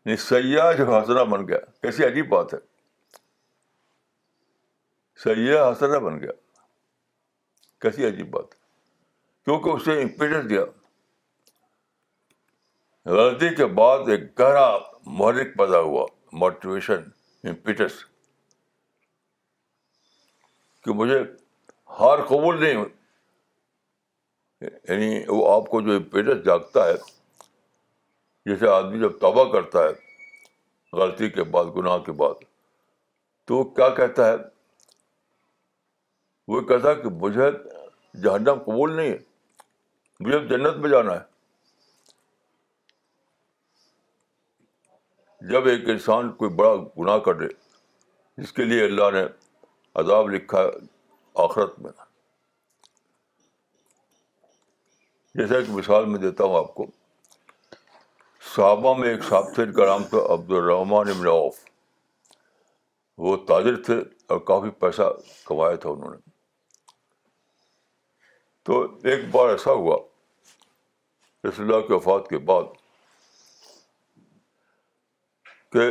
یعنی سیاح جو حسنا بن گیا کیسی عجیب بات ہے سیاح حسنا بن گیا کیسی عجیب بات ہے کیونکہ اسے دیا غلطی کے بعد ایک گہرا محرک پیدا ہوا موٹیویشن امپیٹس کہ مجھے ہار قبول نہیں یعنی وہ آپ کو جو پیٹس جاگتا ہے جیسے آدمی جب توبہ کرتا ہے غلطی کے بعد گناہ کے بعد تو وہ کیا کہتا ہے وہ کہتا ہے کہ مجھے جہنم قبول نہیں ہے مجھے جنت میں جانا ہے جب ایک انسان کوئی بڑا گناہ کر لے جس کے لیے اللہ نے عذاب لکھا آخرت میں جیسا کہ مثال میں دیتا ہوں آپ کو صحابہ میں ایک صاحب تھے کا نام تھا عبد الرحمٰن ابن عوف وہ تاجر تھے اور کافی پیسہ کمایا تھا انہوں نے تو ایک بار ایسا ہوا رسول اللہ کے وفات کے بعد کہ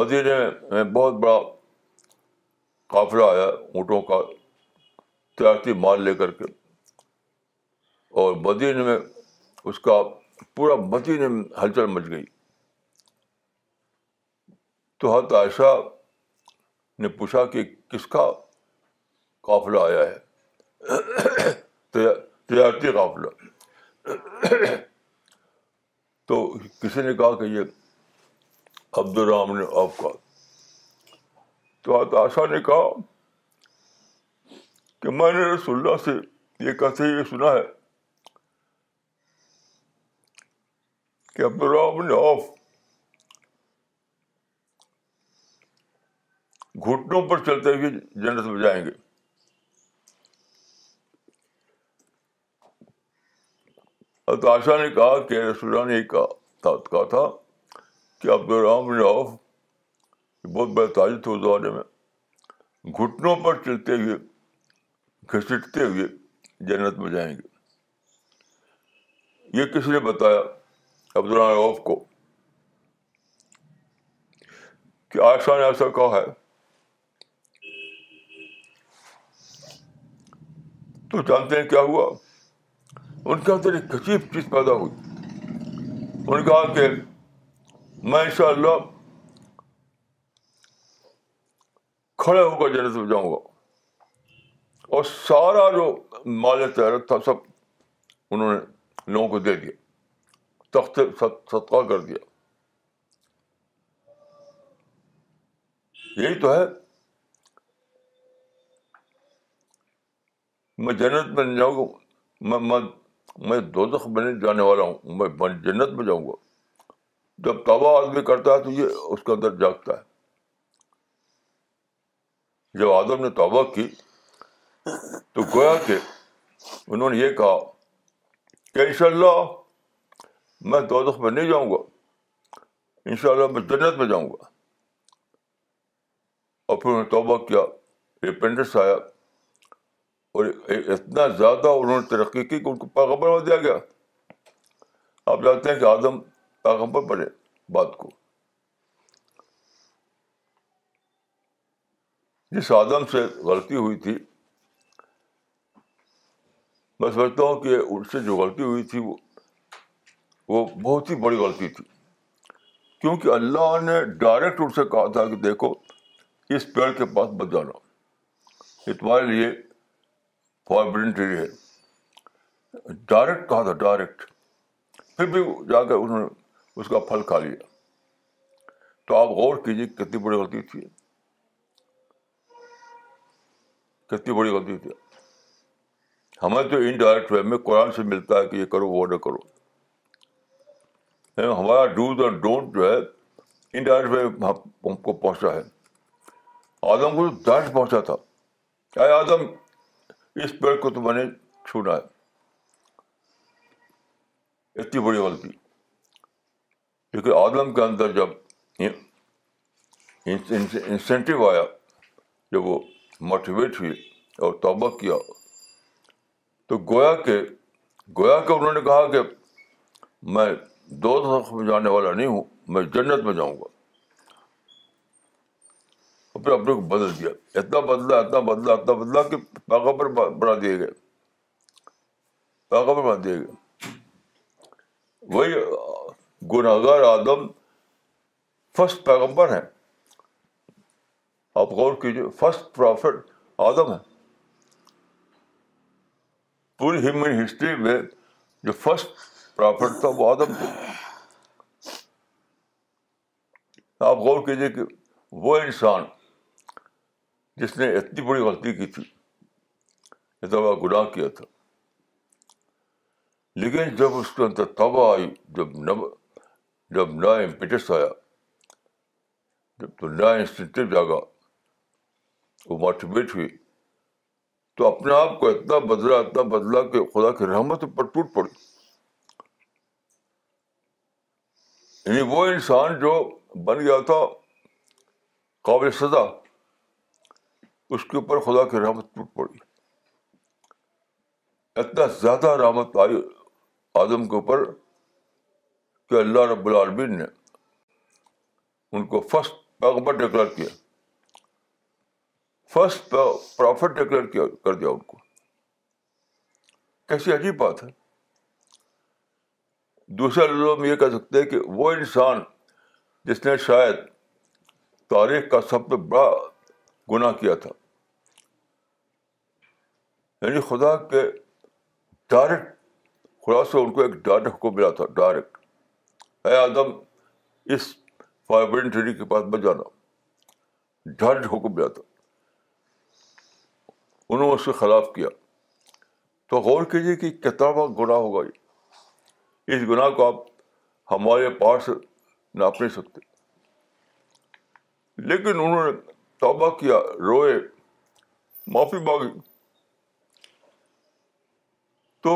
مدیر میں بہت بڑا قافلہ آیا اونٹوں کا تیارتی مال لے کر کے اور مدینے میں اس کا پورا مدینے میں ہلچل مچ گئی تو ہت عائشہ نے پوچھا کہ کس کا قافلہ آیا ہے تجارتی قافلہ تو کسی نے کہا کہ یہ عبد الرحم نے آپ کا تو ہت عائشہ نے کہا کہ میں نے رسول اللہ سے یہ کہتے سنا ہے کیپرامن آف گھٹنوں پر چلتے ہوئے جنت میں جائیں گے تو آشا نے کہا کہ رسول نے کہا تھا کہ عبد الرحم بن بہت بڑا تاجر تھا اس زمانے میں گھٹنوں پر چلتے ہوئے گھسٹتے ہوئے جنت میں جائیں گے یہ کس نے بتایا عبد اوف کو کہ آسا نے ایسا کہا ہے تو جانتے ہیں کیا ہوا ان کے اندر ایک عجیب چیز پیدا ہوئی انہوں نے کہا کہ میں ان شاء اللہ کھڑے ہو کر جنت میں جاؤں گا اور سارا جو مال تیرت تھا سب انہوں نے لوگوں کو دے دیا تخت ستخار کر دیا یہی تو ہے میں جنت میں جاؤں گا میں میں میں میں دو دخ جانے والا ہوں جنت میں جاؤں گا جب توبہ آدمی کرتا ہے تو یہ اس کے اندر جاگتا ہے جب آدم نے توبہ کی تو گویا کہ انہوں نے یہ کہا ان شاء اللہ میں دو میں نہیں جاؤں گا ان شاء اللہ میں جنت میں جاؤں گا اور پھر انہوں نے توبہ کیا ریپینڈنس آیا اور اتنا زیادہ انہوں نے ترقی کی کہ ان کو پاغمپر بنا دیا گیا آپ جانتے ہیں کہ آدم پاغمبر بنے بات کو جس آدم سے غلطی ہوئی تھی میں سمجھتا ہوں کہ ان سے جو غلطی ہوئی تھی وہ وہ بہت ہی بڑی غلطی تھی کیونکہ اللہ نے ڈائریکٹ ان سے کہا تھا کہ دیکھو اس پیڑ کے پاس بچ جانا یہ تمہارے لیے فارملنٹری ہے ڈائریکٹ کہا تھا ڈائریکٹ پھر بھی جا کے انہوں نے اس کا پھل کھا لیا تو آپ غور کیجیے کتنی بڑی غلطی تھی کتنی بڑی غلطی تھی ہمیں تو انڈائریکٹ وے میں قرآن سے ملتا ہے کہ یہ کرو وہ نہ کرو ہمارا ڈوز اور ڈونٹ جو ہے انڈائریکٹ ہم کو پہنچا ہے آدم کو ڈائریکٹ پہنچا تھا اے آدم اس پیڑ کو تو میں نے چھونا ہے اتنی بڑی غلطی لیکن آدم کے اندر جب انسینٹیو آیا جب وہ موٹیویٹ ہوئی اور توبہ کیا تو گویا کے گویا کے انہوں نے کہا کہ میں دو دخ میں جانے والا نہیں ہوں میں جنت میں جاؤں گا پھر اپنے کو بدل دیا اتنا بدلا اتنا بدلا اتنا بدلا کہ پاغبر بنا دیے گئے پاغبر بنا دیے گئے وہی گناگر آدم فرسٹ پیغمبر ہیں آپ غور کیجیے فرسٹ پروفٹ آدم ہے پوری ہیومن ہسٹری میں جو فرسٹ پرافٹ تو وہ آدم آپ غور کیجیے کہ وہ انسان جس نے اتنی بڑی غلطی کی تھی اتنا گناہ کیا تھا لیکن جب اس کے اندر توبہ آئی جب جب امپیٹس آیا جب تو جاگا وہ ہوئی تو اپنے آپ کو اتنا بدلا اتنا بدلا کہ خدا کی رحمت پر ٹوٹ پڑی یعنی وہ انسان جو بن گیا تھا قابل سزا اس کے اوپر خدا کی رحمت ٹوٹ پڑی اتنا زیادہ رحمت آئی آدم کے اوپر کہ اللہ رب العالمین نے ان کو فسٹ پیغمبر ڈکلیئر کیا فسٹ پرافٹ ڈکلیئر کیا کر دیا ان کو کیسی عجیب بات ہے دوسرا لفظ ہم یہ کہہ سکتے ہیں کہ وہ انسان جس نے شاید تاریخ کا سب سے بڑا گناہ کیا تھا یعنی خدا کے ڈائریکٹ خدا سے ان کو ایک ڈائریکٹ حکم ملا تھا ڈائریکٹ اے آدم اس فائبرین ٹری کے پاس مت جانا ڈائریکٹ حکم ملا تھا انہوں نے اس کے خلاف کیا تو غور کیجیے کہ کتنا بڑا گناہ ہوگا یہ اس گناہ کو آپ ہمارے پاس ناپ نہیں سکتے لیکن انہوں نے توبہ کیا روئے معافی مانگی تو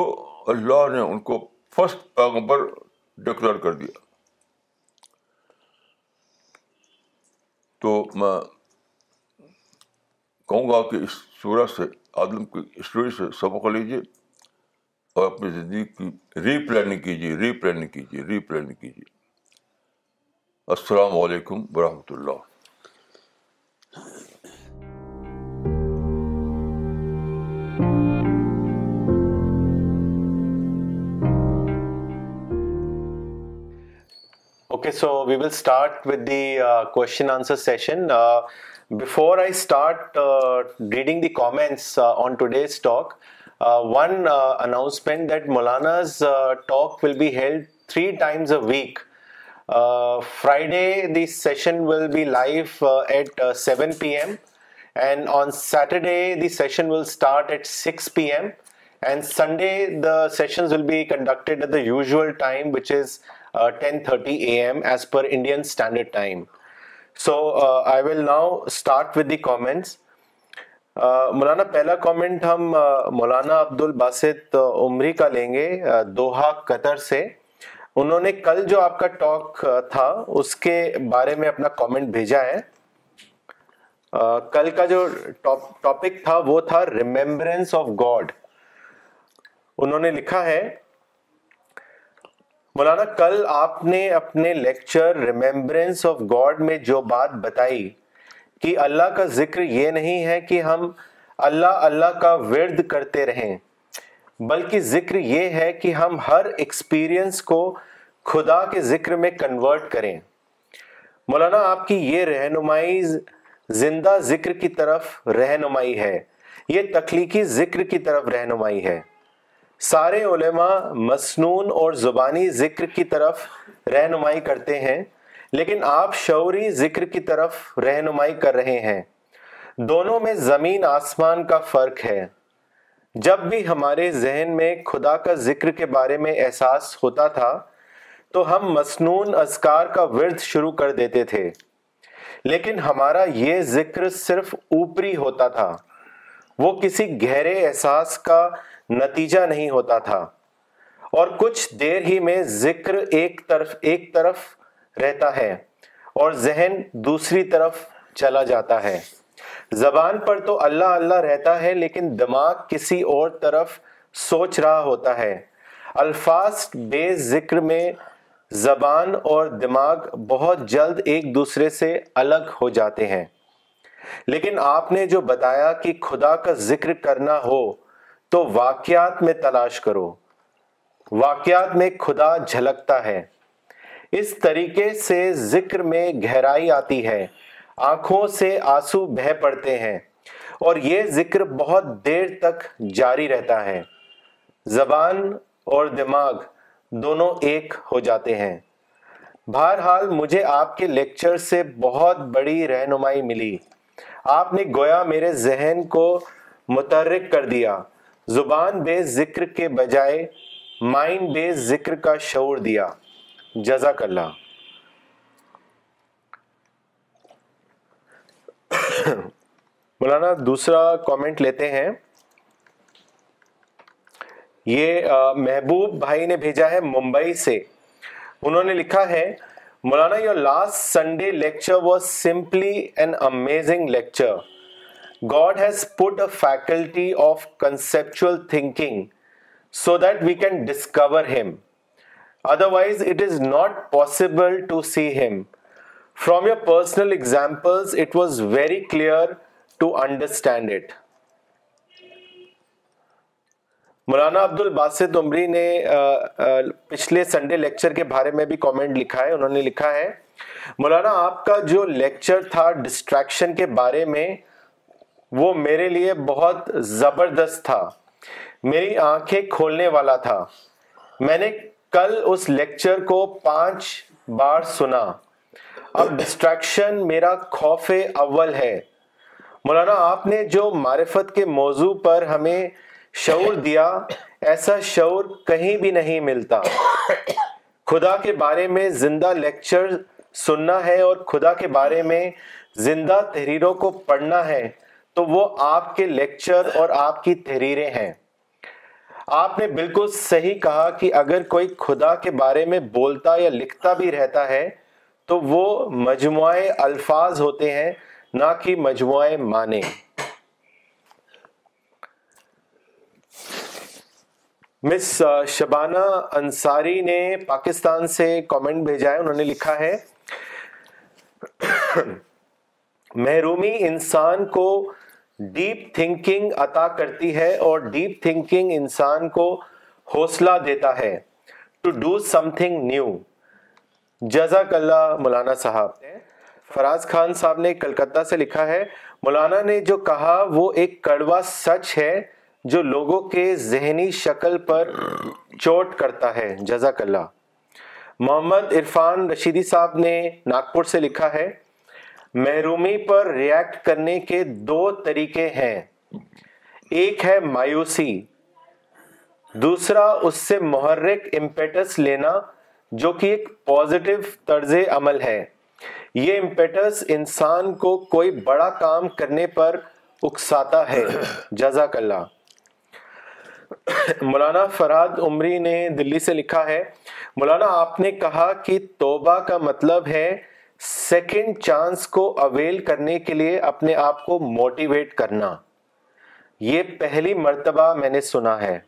اللہ نے ان کو فسٹ پیغمبر پر کر دیا تو میں کہوں گا کہ اس سورج سے آدم کی اسٹوری سے سبق لیجیے اور اپنی زندگی کی ری پلاننگ کیجیے ری پلاننگ کیجیے ری پلاننگ کیجیے السلام علیکم ورحمۃ اللہ okay so we will start with the question answer session before I start reading the comments on today's talk Uh, one uh, announcement that Maulana's uh, talk will be held 3 times a week. Friday, the session will be live at 7 PM, and on Saturday, the session will start at 6 PM, and Sunday, the sessions will be conducted at the usual time, which is 10:30 AM as per Indian Standard Time. So I will now start with the comments. مولانا پہلا comment ہم مولانا عبد الباسط عمری کا لیں گے دوہا قطر سے انہوں نے کل جو آپ کا ٹاک تھا اس کے بارے میں اپنا کامنٹ بھیجا ہے کل کا جو ٹاپک تھا وہ تھا ریمبرنس آف گاڈ انہوں نے لکھا ہے مولانا کل آپ نے اپنے لیکچر ریمبرنس آف گاڈ میں جو بات بتائی کہ اللہ کا ذکر یہ نہیں ہے کہ ہم اللہ اللہ کا ورد کرتے رہیں بلکہ ذکر یہ ہے کہ ہم ہر ایکسپیرئنس کو خدا کے ذکر میں کنورٹ کریں مولانا آپ کی یہ رہنمائی زندہ ذکر کی طرف رہنمائی ہے یہ تخلیقی ذکر کی طرف رہنمائی ہے سارے علماء مسنون اور زبانی ذکر کی طرف رہنمائی کرتے ہیں لیکن آپ شعوری ذکر کی طرف رہنمائی کر رہے ہیں دونوں میں زمین آسمان کا فرق ہے جب بھی ہمارے ذہن میں خدا کا ذکر کے بارے میں احساس ہوتا تھا تو ہم مصنون اذکار کا ورد شروع کر دیتے تھے لیکن ہمارا یہ ذکر صرف اوپری ہوتا تھا وہ کسی گہرے احساس کا نتیجہ نہیں ہوتا تھا اور کچھ دیر ہی میں ذکر ایک طرف ایک طرف رہتا ہے اور ذہن دوسری طرف چلا جاتا ہے زبان پر تو اللہ اللہ رہتا ہے لیکن دماغ کسی اور طرف سوچ رہا ہوتا ہے الفاظ بے ذکر میں زبان اور دماغ بہت جلد ایک دوسرے سے الگ ہو جاتے ہیں لیکن آپ نے جو بتایا کہ خدا کا ذکر کرنا ہو تو واقعات میں تلاش کرو واقعات میں خدا جھلکتا ہے اس طریقے سے ذکر میں گہرائی آتی ہے آنکھوں سے آنسو بہہ پڑتے ہیں اور یہ ذکر بہت دیر تک جاری رہتا ہے زبان اور دماغ دونوں ایک ہو جاتے ہیں بہرحال مجھے آپ کے لیکچر سے بہت بڑی رہنمائی ملی آپ نے گویا میرے ذہن کو متحرک کر دیا زبان بے ذکر کے بجائے مائنڈ بے ذکر کا شعور دیا جزاک اللہ مولانا دوسرا کامنٹ لیتے ہیں یہ محبوب بھائی نے بھیجا ہے ممبئی سے انہوں نے لکھا ہے مولانا your last Sunday lecture was simply an amazing lecture God has put a faculty of conceptual thinking so that we can discover him otherwise it is not possible to see him from your پچھلے Sunday lecture کے بارے میں بھی comment لکھا ہے انہوں نے لکھا ہے مولانا آپ کا جو لیکچر تھا ڈسٹریکشن کے بارے میں وہ میرے لیے بہت زبردست تھا میری آنکھیں کھولنے والا تھا میں نے کل اس لیکچر کو پانچ بار سنا اب ڈسٹریکشن میرا خوف اول ہے مولانا آپ نے جو معرفت کے موضوع پر ہمیں شعور دیا ایسا شعور کہیں بھی نہیں ملتا خدا کے بارے میں زندہ لیکچر سننا ہے اور خدا کے بارے میں زندہ تحریروں کو پڑھنا ہے تو وہ آپ کے لیکچر اور آپ کی تحریریں ہیں آپ نے بالکل صحیح کہا کہ اگر کوئی خدا کے بارے میں بولتا یا لکھتا بھی رہتا ہے تو وہ مجموعے الفاظ ہوتے ہیں نہ کہ مجموعے معنی مس شبانہ انصاری نے پاکستان سے کامنٹ بھیجا ہے انہوں نے لکھا ہے محرومی انسان کو ڈیپ تھنکنگ عطا کرتی ہے اور ڈیپ تھنکنگ انسان کو حوصلہ دیتا ہے to do something new جزاک اللہ مولانا صاحب فراز خان صاحب نے کلکتہ سے لکھا ہے مولانا نے جو کہا وہ ایک کڑوا سچ ہے جو لوگوں کے ذہنی شکل پر چوٹ کرتا ہے جزاک اللہ محمد عرفان رشیدی صاحب نے ناگپور سے لکھا ہے محرومی پر ریاکٹ کرنے کے دو طریقے ہیں ایک ہے مایوسی دوسرا اس سے محرک امپیٹس لینا جو کہ ایک پازیٹیو طرز عمل ہے یہ امپیٹس انسان کو کوئی بڑا کام کرنے پر اکساتا ہے جزاک اللہ مولانا فراد عمری نے دلی سے لکھا ہے مولانا آپ نے کہا کہ توبہ کا مطلب ہے سیکنڈ چانس کو اویل کرنے کے لیے اپنے آپ کو موٹیویٹ کرنا یہ پہلی مرتبہ میں نے سنا ہے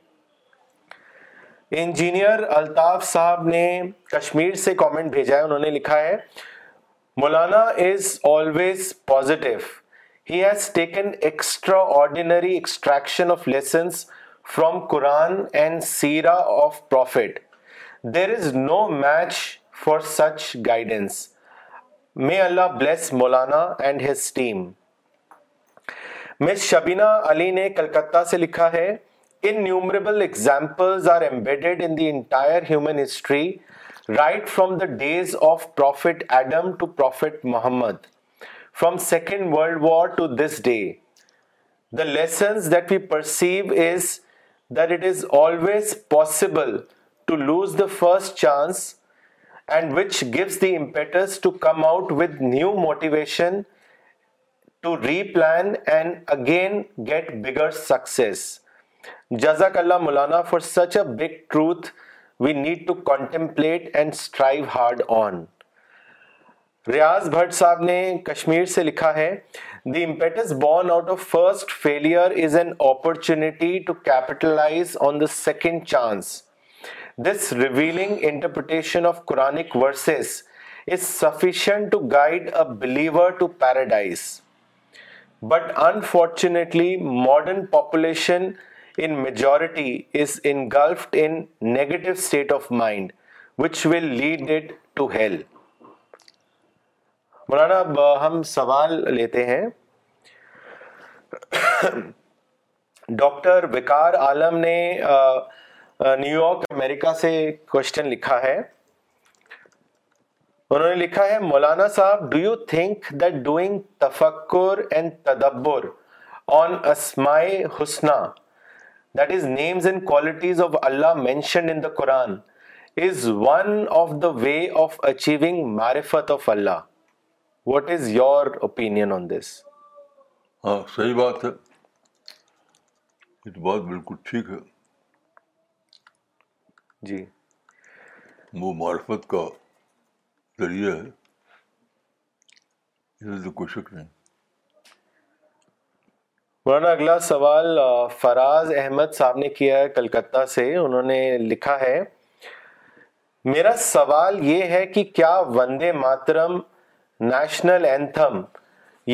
انجینئر الطاف صاحب نے کشمیر سے کامنٹ بھیجا ہے انہوں نے لکھا ہے مولانا is always positive has taken extraordinary extraction of lessons from Quran and Sierra of prophet there is no match for such guidance may Allah bless Maulana and his team مس شبینہ علی نے کلکتہ سے لکھا ہے innumerable are embedded in the entire human history right from the days of prophet Adam to prophet Muhammad from second world war to this day the that that we perceive is it is always possible to lose the first chance and and and which gives the impetus to to to come out with new motivation replan again get bigger success جزاک اللہ مولانا for such a big truth we need contemplate strive hard on Riaz Bhat Sahib نے کشمیر سے لکھا ہے the impetus born out of first failure is an opportunity to capitalise on the second chance lead it to hell مولانا ہم سوال لیتے ہیں doctor بیکار عالم نے نیو یارک امریکہ سے کوشچن لکھا ہے انہوں نے لکھا ہے مولانا صاحب ڈو یو کوالٹیز آف اللہ the Quran is one of the way of achieving معرفت of Allah what is your opinion on this ہاں صحیح بات ہے یہ بات بالکل ٹھیک ہے جی وہ معرفت کا ذریعہ ہے مولانا اگلا سوال فراز احمد صاحب نے کیا ہے کلکتہ سے انہوں نے لکھا ہے میرا سوال یہ ہے کہ کیا وندے ماترم نیشنل اینتھم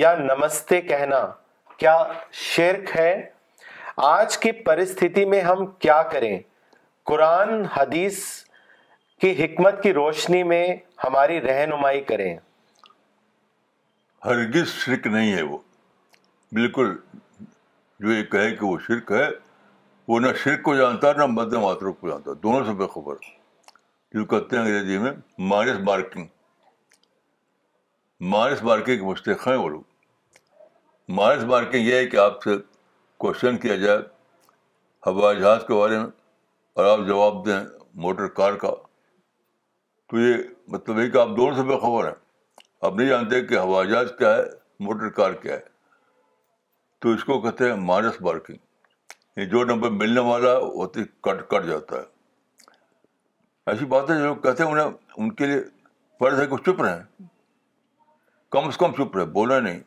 یا نمستے کہنا کیا شرک ہے آج کی پرستھتی میں ہم کیا کریں قرآن حدیث کی حکمت کی روشنی میں ہماری رہنمائی کریں ہرگز شرک نہیں ہے وہ بالکل جو یہ کہے کہ وہ شرک ہے وہ نہ شرک کو جانتا نہ مدم آترو کو جانتا دونوں سے بے خبر جو کہتے ہیں انگریزی میں مارس مارکنگ مارس مارکنگ مشتق ہیں وہ لوگ مارس مارکنگ یہ ہے کہ آپ سے کوشچن کیا جائے ہوائی جہاز کے بارے میں اور آپ جواب دیں موٹر کار کا تو یہ مطلب ہے کہ آپ دونوں سے بے خبر ہیں آپ نہیں جانتے کہ ہوائی جہاز کیا ہے موٹر کار کیا ہے تو اس کو کہتے ہیں مانس پارکنگ یہ جو نمبر ملنے والا ہے وہ تو کٹ کٹ جاتا ہے ایسی بات ہے جو کہتے ہیں انہیں ان کے لیے فرض ہے کچھ چپ رہے ہیں کم از کم چپ رہے بولا نہیں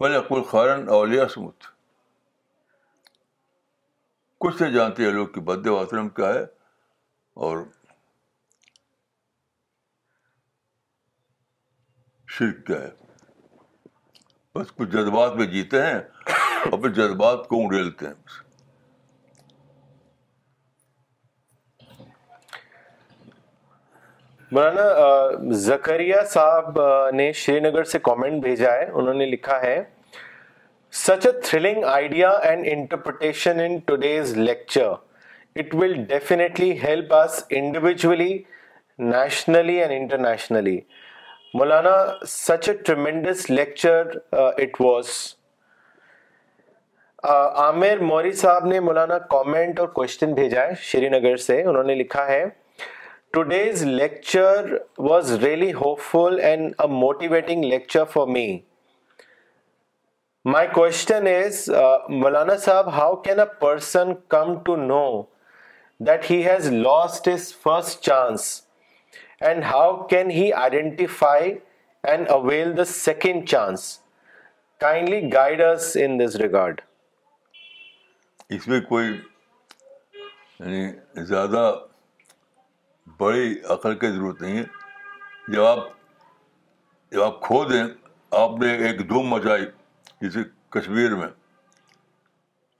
پہلے اکبر خارن اولیا سمت کچھ نہیں جانتے لوگ کہ بد آشرم کیا ہے اور شرک کیا ہے بس کچھ جذبات میں جیتے ہیں اور پھر جذبات کو اڑیلتے ہیں مولانا زکریہ صاحب نے شری نگر سے کامنٹ بھیجا ہے انہوں نے لکھا ہے such a thrilling idea and interpretation in today's lecture it will definitely help interpretationally individually nationally and internationally Maulana such a tremendous lecture it was Aamir Mori sahab نے مولانا کامنٹ اور کوشچن بھیجا ہے شری نگر سے انہوں نے لکھا ہے today's lecture was really hopeful and a motivating lecture for me my question is Maulana sahab how can a person come to know that he has lost his first chance and how can he identify and avail the second chance kindly guide us in this regard اس میں کوئی یعنی زیادہ بڑی عقل کی ضرورت نہیں ہے جب آپ جب آپ کھو دیں آپ نے ایک دھوم مچائی جیسے کشمیر میں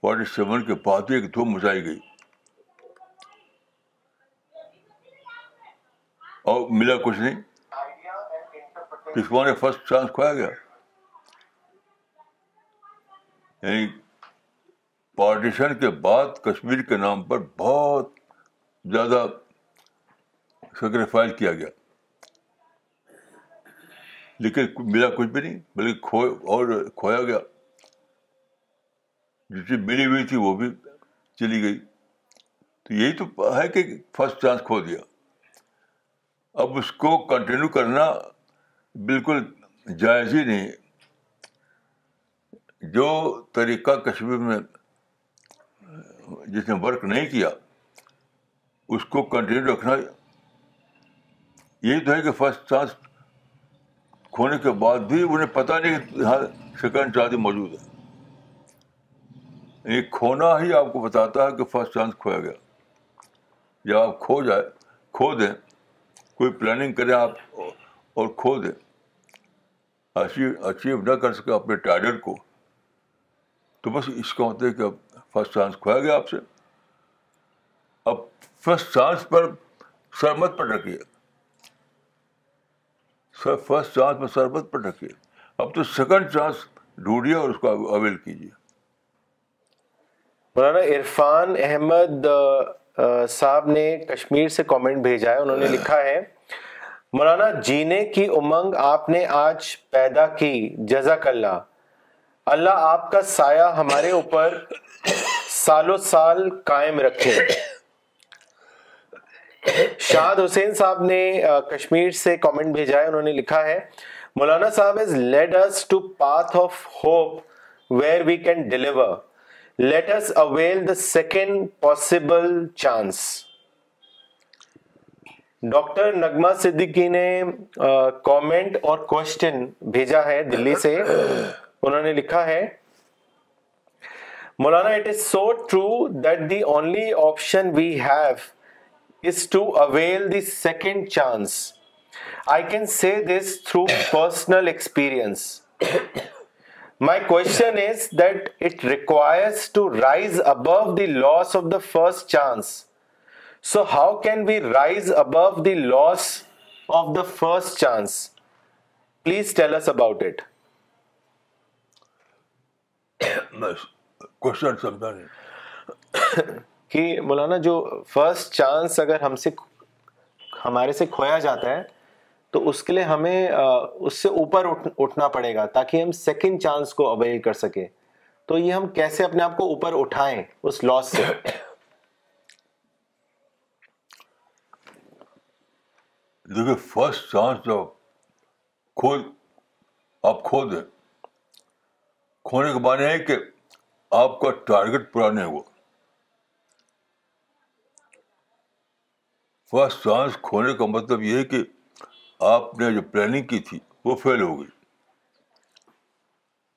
فورٹی سیون کے پاتے ایک دھوم مچائی گئی اور ملا کچھ نہیں کسپا نے فرسٹ چانس کھویا گیا یعنی پارٹیشن کے بعد کشمیر کے نام پر بہت زیادہ سیکریفائز کیا گیا لیکن ملا کچھ بھی نہیں بلکہ کھو اور کھویا گیا جس سے ملی ہوئی تھی وہ بھی چلی گئی تو یہی تو ہے کہ فرسٹ چانس کھو دیا اب اس کو کنٹینیو کرنا بالکل جائز ہی نہیں جو طریقہ کشمیر میں جس نے ورک نہیں کیا اس کو کنٹینیو رکھنا یہی تو ہے کہ فرسٹ چانس کھونے کے بعد بھی انہیں پتا نہیں کہ سیکنڈ موجود ہے یہ کھونا ہی آپ کو بتاتا ہے کہ فرسٹ چانس کھویا گیا جب آپ کھو جائے کھو دیں کوئی پلاننگ کریں آپ اور کھو دیں اچیو نہ کر سکے اپنے ٹائڈر کو تو بس اس کو ہوتے ہیں کہ اب فرسٹ چانس کھویا گیا آپ سے اب فرسٹ چانس پر سرمت پٹ رکھیے فرسٹ چانس میں سربت پر ڈھکیے اب تو سیکنڈ چانس ڈھونڈیے اور اس کو اویل کیجیے مولانا عرفان احمد صاحب نے کشمیر سے کامنٹ بھیجا ہے انہوں نے لکھا ہے مولانا جینے کی امنگ آپ نے آج پیدا کی جزاک اللہ اللہ آپ کا سایہ ہمارے اوپر سالوں سال قائم رکھے شاد حسین صاحب نے کشمیر سے کامنٹ بھیجا ہے انہوں نے لکھا ہے Maulana sahab is lead to path of hope where we can let us avail the second possible chance doctor Nagma Siddiqui نے کامنٹ اور کوشچن بھیجا ہے دلی سے انہوں نے لکھا ہے Maulana it is so true that the only option we have to avail the second chance I can see this through personal first chance so how can be rise Abu دیف the first chance please tell us about it کہ مولانا جو first chance اگر ہم سے ہمارے سے کھویا جاتا ہے تو اس کے لیے ہمیں اس سے اوپر اٹھنا پڑے گا تاکہ ہم سیکنڈ چانس کو اویل کر سکیں تو یہ ہم کیسے اپنے آپ کو اوپر اٹھائیں اس لاس سے دیکھیے فرسٹ چانس جو کھو دیں کھونے کے بعد یہ کہ آپ کا ٹارگیٹ پورا نہیں ہوا فرسٹ چانس کھونے کا مطلب یہ ہے کہ آپ نے جو پلاننگ کی تھی وہ فیل ہو گئی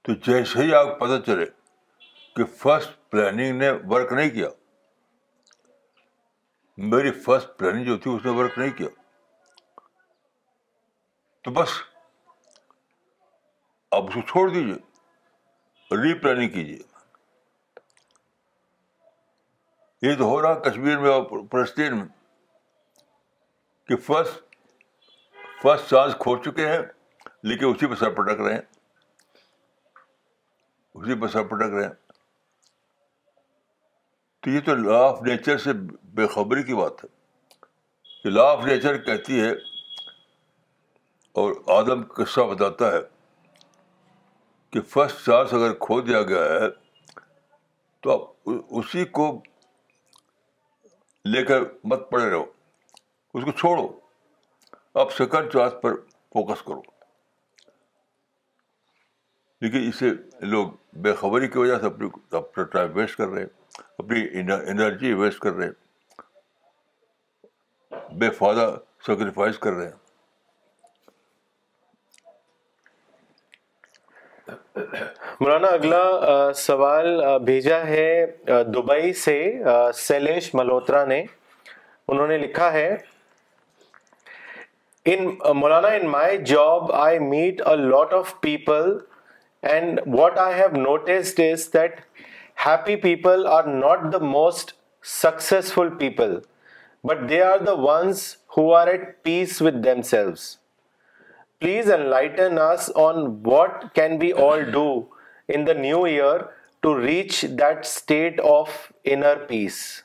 تو جیسے ہی آپ پتہ چلے کہ فرسٹ پلاننگ نے ورک نہیں کیا میری فرسٹ پلاننگ جو تھی اس نے ورک نہیں کیا تو بس آپ اس کو چھوڑ دیجیے ری پلاننگ کیجیے یہ تو ہو رہا کشمیر میں اور فلسطین میں کہ فسٹ فسٹ چانس کھو چکے ہیں لیکن اسی پہ سر پٹک رہے ہیں اسی پہ سر پٹک رہے ہیں تو یہ تو لا آف نیچر سے بےخبری کی بات ہے کہ لا آف نیچر کہتی ہے اور آدم قصہ بتاتا ہے کہ فرسٹ چانس اگر کھو دیا گیا ہے تو آپ اسی کو لے کر مت پڑے رہو اس کو چھوڑو اب لوگ بے خبری کی وجہ سے اپنی اپنا ٹائم ویسٹ کر رہے ہیں اپنی انرجی ویسٹ کر رہے ہیں بے فائدہ سیکریفائز کر رہے ہیں مولانا اگلا سوال بھیجا ہے دبئی سے سیلیش ملوترا نے انہوں نے لکھا ہے Uh, Maulana, in my job, I meet a lot of people, and what I have noticed is that happy people are not the most successful people, but they are the ones who are at peace with themselves. Please enlighten us on what can we all do in the new year to reach that state of inner peace.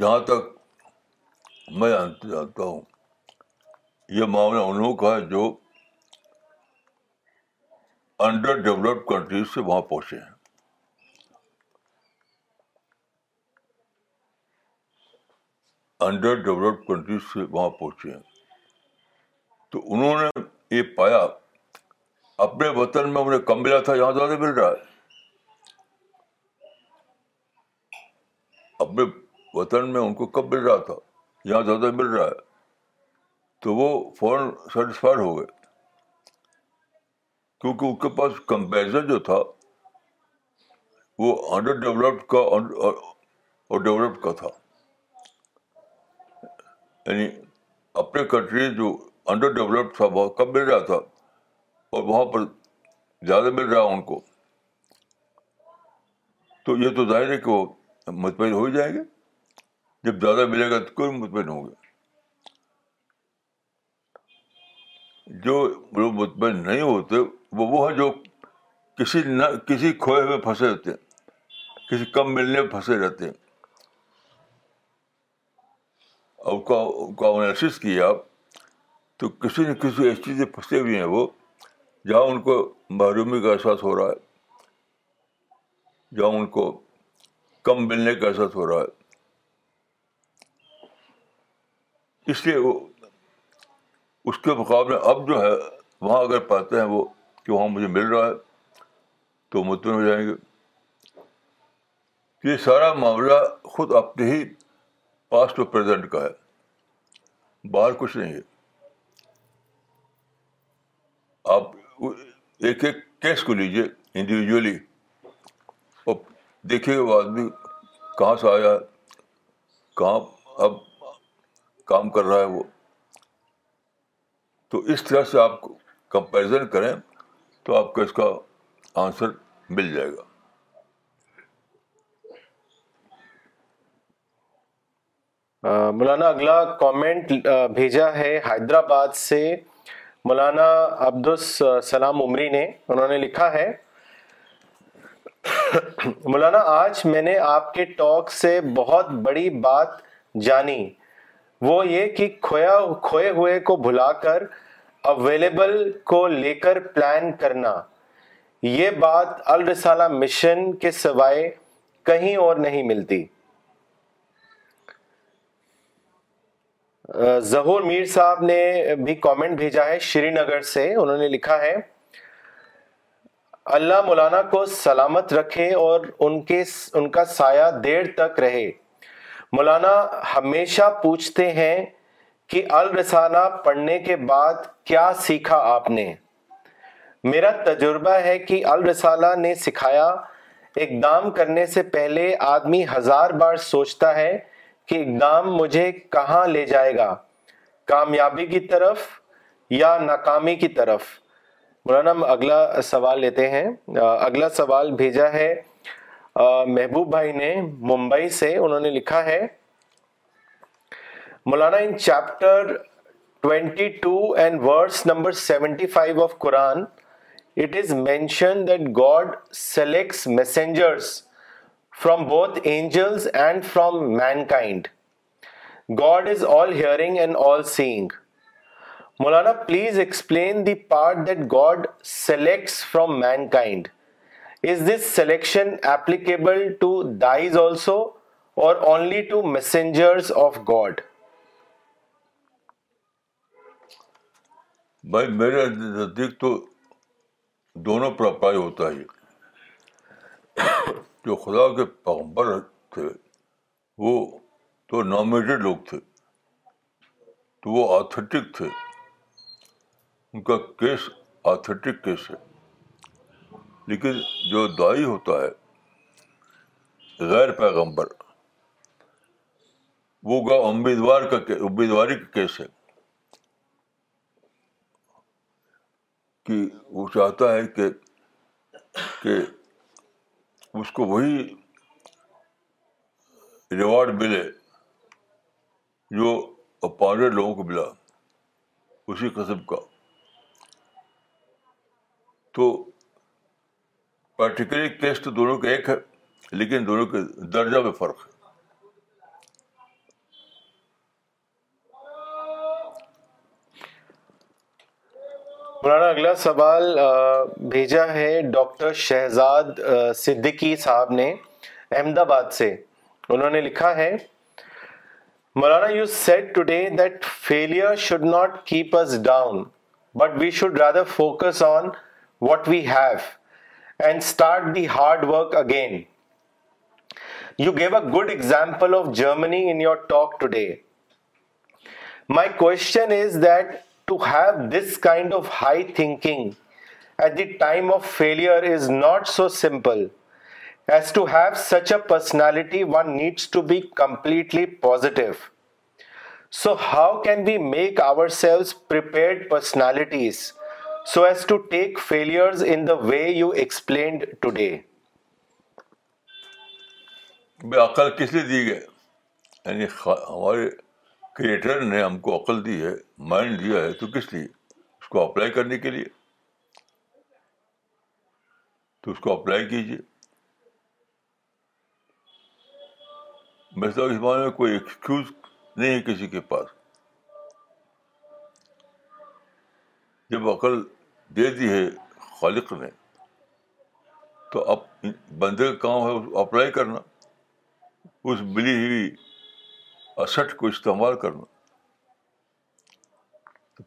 جہاں تک میں جانتا ہوں یہ معاملہ انہوں کا ہے جو انڈر ڈیولپڈ کنٹریز سے وہاں پہنچے ہیں انڈر ڈیولپڈ کنٹریز سے وہاں پہنچے ہیں تو انہوں نے یہ پایا اپنے وطن میں انہیں کم ملا تھا یہاں زیادہ مل رہا ہے اپنے وطن میں ان کو کب مل رہا تھا یہاں زیادہ مل رہا ہے تو وہ فوراً سیٹسفائڈ ہو گئے کیونکہ ان کے پاس کمپیرزن جو تھا وہ انڈر ڈیولپڈ کا اور ڈیولپڈ کا تھا یعنی اپنے کنٹری جو انڈر ڈیولپڈ تھا بہت کب مل رہا تھا اور وہاں پر زیادہ مل رہا ان کو تو یہ تو ظاہر ہے کہ وہ مطمئن ہو ہی جائیں گے جب زیادہ ملے گا تو کوئی مطمئن مطمئن ہوگا جو لوگ مطمئن نہیں ہوتے وہ وہ ہیں جو کسی نہ کسی کھوئے میں پھنسے ہوتے کسی کم ملنے میں پھنسے رہتے ہیں اور کیا تو کسی نہ کسی ایسی سے پھنسے ہوئے ہیں وہ جہاں ان کو محرومی کا احساس ہو رہا ہے جہاں ان کو کم ملنے کا احساس ہو رہا ہے اس لیے وہ اس کے مقابلے اب جو ہے وہاں اگر پاتے ہیں وہ کہ وہاں مجھے مل رہا ہے تو مطمئن ہو جائیں گے یہ سارا معاملہ خود اپنے ہی پاسٹ اور پریزنٹ کا ہے باہر کچھ نہیں ہے آپ ایک ایک کیس کو لیجیے انڈیویجولی اور دیکھیے وہ آدمی کہاں سے آیا ہے کہاں اب کام کر رہا ہے وہ تو اس طرح سے آپ کمپیرزن کریں تو آپ کو اس کا آنسر مل جائے گا مولانا اگلا کامنٹ بھیجا ہے حیدرآباد سے مولانا عبد السلام عمری نے انہوں نے لکھا ہے مولانا آج میں نے آپ کے ٹاک سے بہت بڑی بات جانی وہ یہ کہ کھویا کھوئے ہوئے کو بھلا کر اویلیبل کو لے کر پلان کرنا یہ بات الرسالہ مشن کے سوائے کہیں اور نہیں ملتی ظہور میر صاحب نے بھی کامنٹ بھیجا ہے شری نگر سے انہوں نے لکھا ہے اللہ مولانا کو سلامت رکھے اور ان کے ان کا سایہ دیر تک رہے مولانا ہمیشہ پوچھتے ہیں کہ الرسالہ پڑھنے کے بعد کیا سیکھا آپ نے میرا تجربہ ہے کہ الرسالہ نے سکھایا اقدام کرنے سے پہلے آدمی ہزار بار سوچتا ہے کہ اقدام مجھے کہاں لے جائے گا کامیابی کی طرف یا ناکامی کی طرف مولانا ہم اگلا سوال لیتے ہیں اگلا سوال بھیجا ہے محبوب بھائی نے ممبئی سے انہوں نے لکھا ہے Maulana in chapter and number of Quran it is mention that God selects messengers from both angels and from mankind God is all hearing and all seeing Maulana please explain the part that God selects from mankind جر of God بھائی میرے نزدیک تو دونوں پر اپ ہوتا ہی جو خدا کے پیغمبر تھے وہ نامنیٹڈ لوگ تھے تو وہ آتھنٹک تھے ان کا کیس آتھی کیس ہے لیکن جو دائی ہوتا ہے غیر پیغمبر وہ گا امیدوار کا امیدواری کا کیس ہے کہ وہ چاہتا ہے کہ کہ اس کو وہی ریوارڈ ملے جو اپنے لوگوں کو ملا اسی قسم کا تو پرٹیکولر کیس تو دونوں ایک ہے لیکن دونوں کے درجہ میں فرق ہے اگلا سوال بھیجا ہے ڈاکٹر شہزاد صدیقی صاحب نے احمد آباد سے انہوں نے لکھا ہے Maulana you said today that failure should not keep us down but we should rather focus on what we have and start the hard work again. You gave a good example of Germany in your talk today. My question is that to have this kind of high thinking at the time of failure is not so simple. As to have such a personality, one needs to be completely positive. So how can we make ourselves prepared personalities so as to take failures in the way فیلپلینڈ today عقل کس لیے دی گئے یعنی ہمارے creator نے ہم کو عقل دی ہے مائنڈ دیا ہے تو کس لیے اس کو اپلائی کرنے کے لیے تو اس کو اپلائی کیجیے اس بارے میں کوئی ایکسکیوز نہیں ہے کسی کے پاس جب عقل دے دی ہے خالق نے تو اب بندے کا کام ہے اس کو اپلائی کرنا اس ملی ہوئی اسٹ کو استعمال کرنا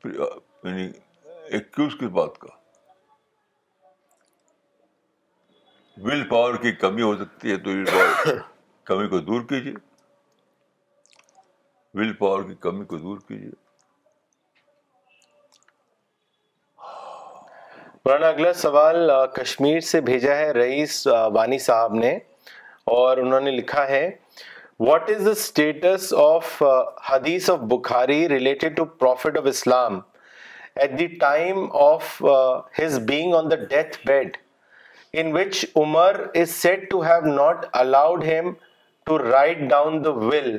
یعنی ایکوز کس بات کا ول پاور کی کمی ہو سکتی ہے تو ول پاور کمی کو دور کیجیے ول پاور کی کمی کو دور کیجیے مولانا اگلا سوال کشمیر سے بھیجا ہے رئیس وانی صاحب نے اور انہوں نے لکھا ہے what is the status of hadith of Bukhari related to prophet of Islam at the time of his being on the death bed in which Umar is said to have not allowed him to write down the the will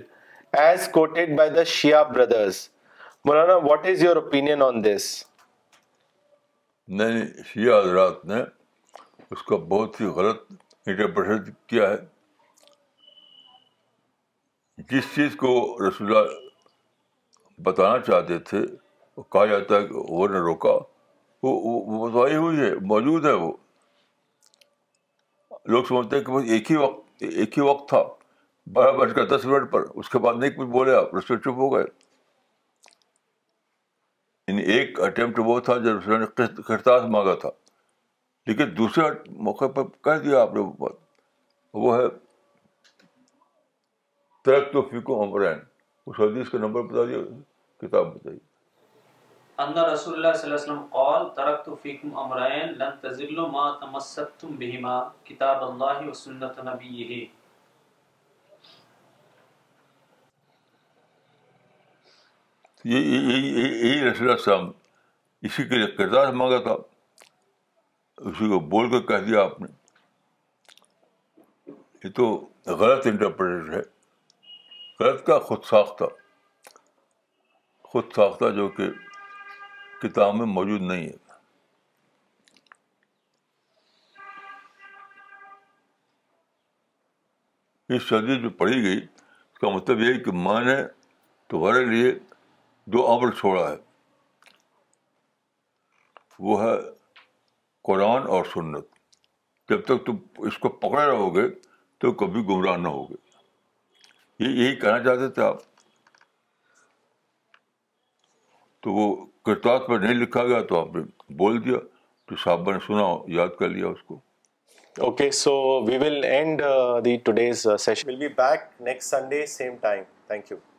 as quoted by Shia brothers Maulana what is your opinion on this نئے شیعہ حضرات نے اس کا بہت ہی غلط interpretation کیا ہے جس چیز کو رسول اللہ بتانا چاہتے تھے کہا جاتا ہے کہ وہ نے روکا وہ بتائی ہوئی ہے موجود ہے وہ لوگ سمجھتے ہیں کہ بس ایک ہی وقت ایک ہی وقت تھا بارہ بج کر دس منٹ پر اس کے بعد نہیں کچھ بولے آپ رسول چپ ہو گئے یعنی ایک اٹمپٹ وہ تھا جب اس نے کرتاس مانگا تھا لیکن دوسرے موقع پر کہہ دیا آپ نے وہ بات وہ ہے ترک تو فیقو عمرین اس حدیث کا نمبر بتا دیا کتاب بتائیے اندر رسول اللہ صلی اللہ علیہ وسلم قال ترکتو فیکم امرین لن تزلو ما تمسکتم بہما کتاب اللہ و سنت نبیہ یہی یہی السلام اسی کے لیے کردار مانگا تھا اسی کو بول کر کہہ دیا آپ نے یہ تو غلط انٹرپریٹر ہے غلط کا خود ساختہ خود ساختہ جو کہ کتاب میں موجود نہیں ہے اس شدید جو پڑھی گئی اس کا مطلب یہ ہے کہ ماں نے تمہارے لیے دو عمل چھوڑا ہے وہ ہے قرآن اور سنت جب تک تم اس کو پکڑے رہو گے تو کبھی گمراہ نہ ہوگے یہ یہی کہنا چاہتے تھے آپ تو وہ کرتاس پر نہیں لکھا گیا تو آپ نے بول دیا تو صاحبہ نے سنا یاد کر لیا اس کو okay so we will end the today's session will be back next Sunday same time thank you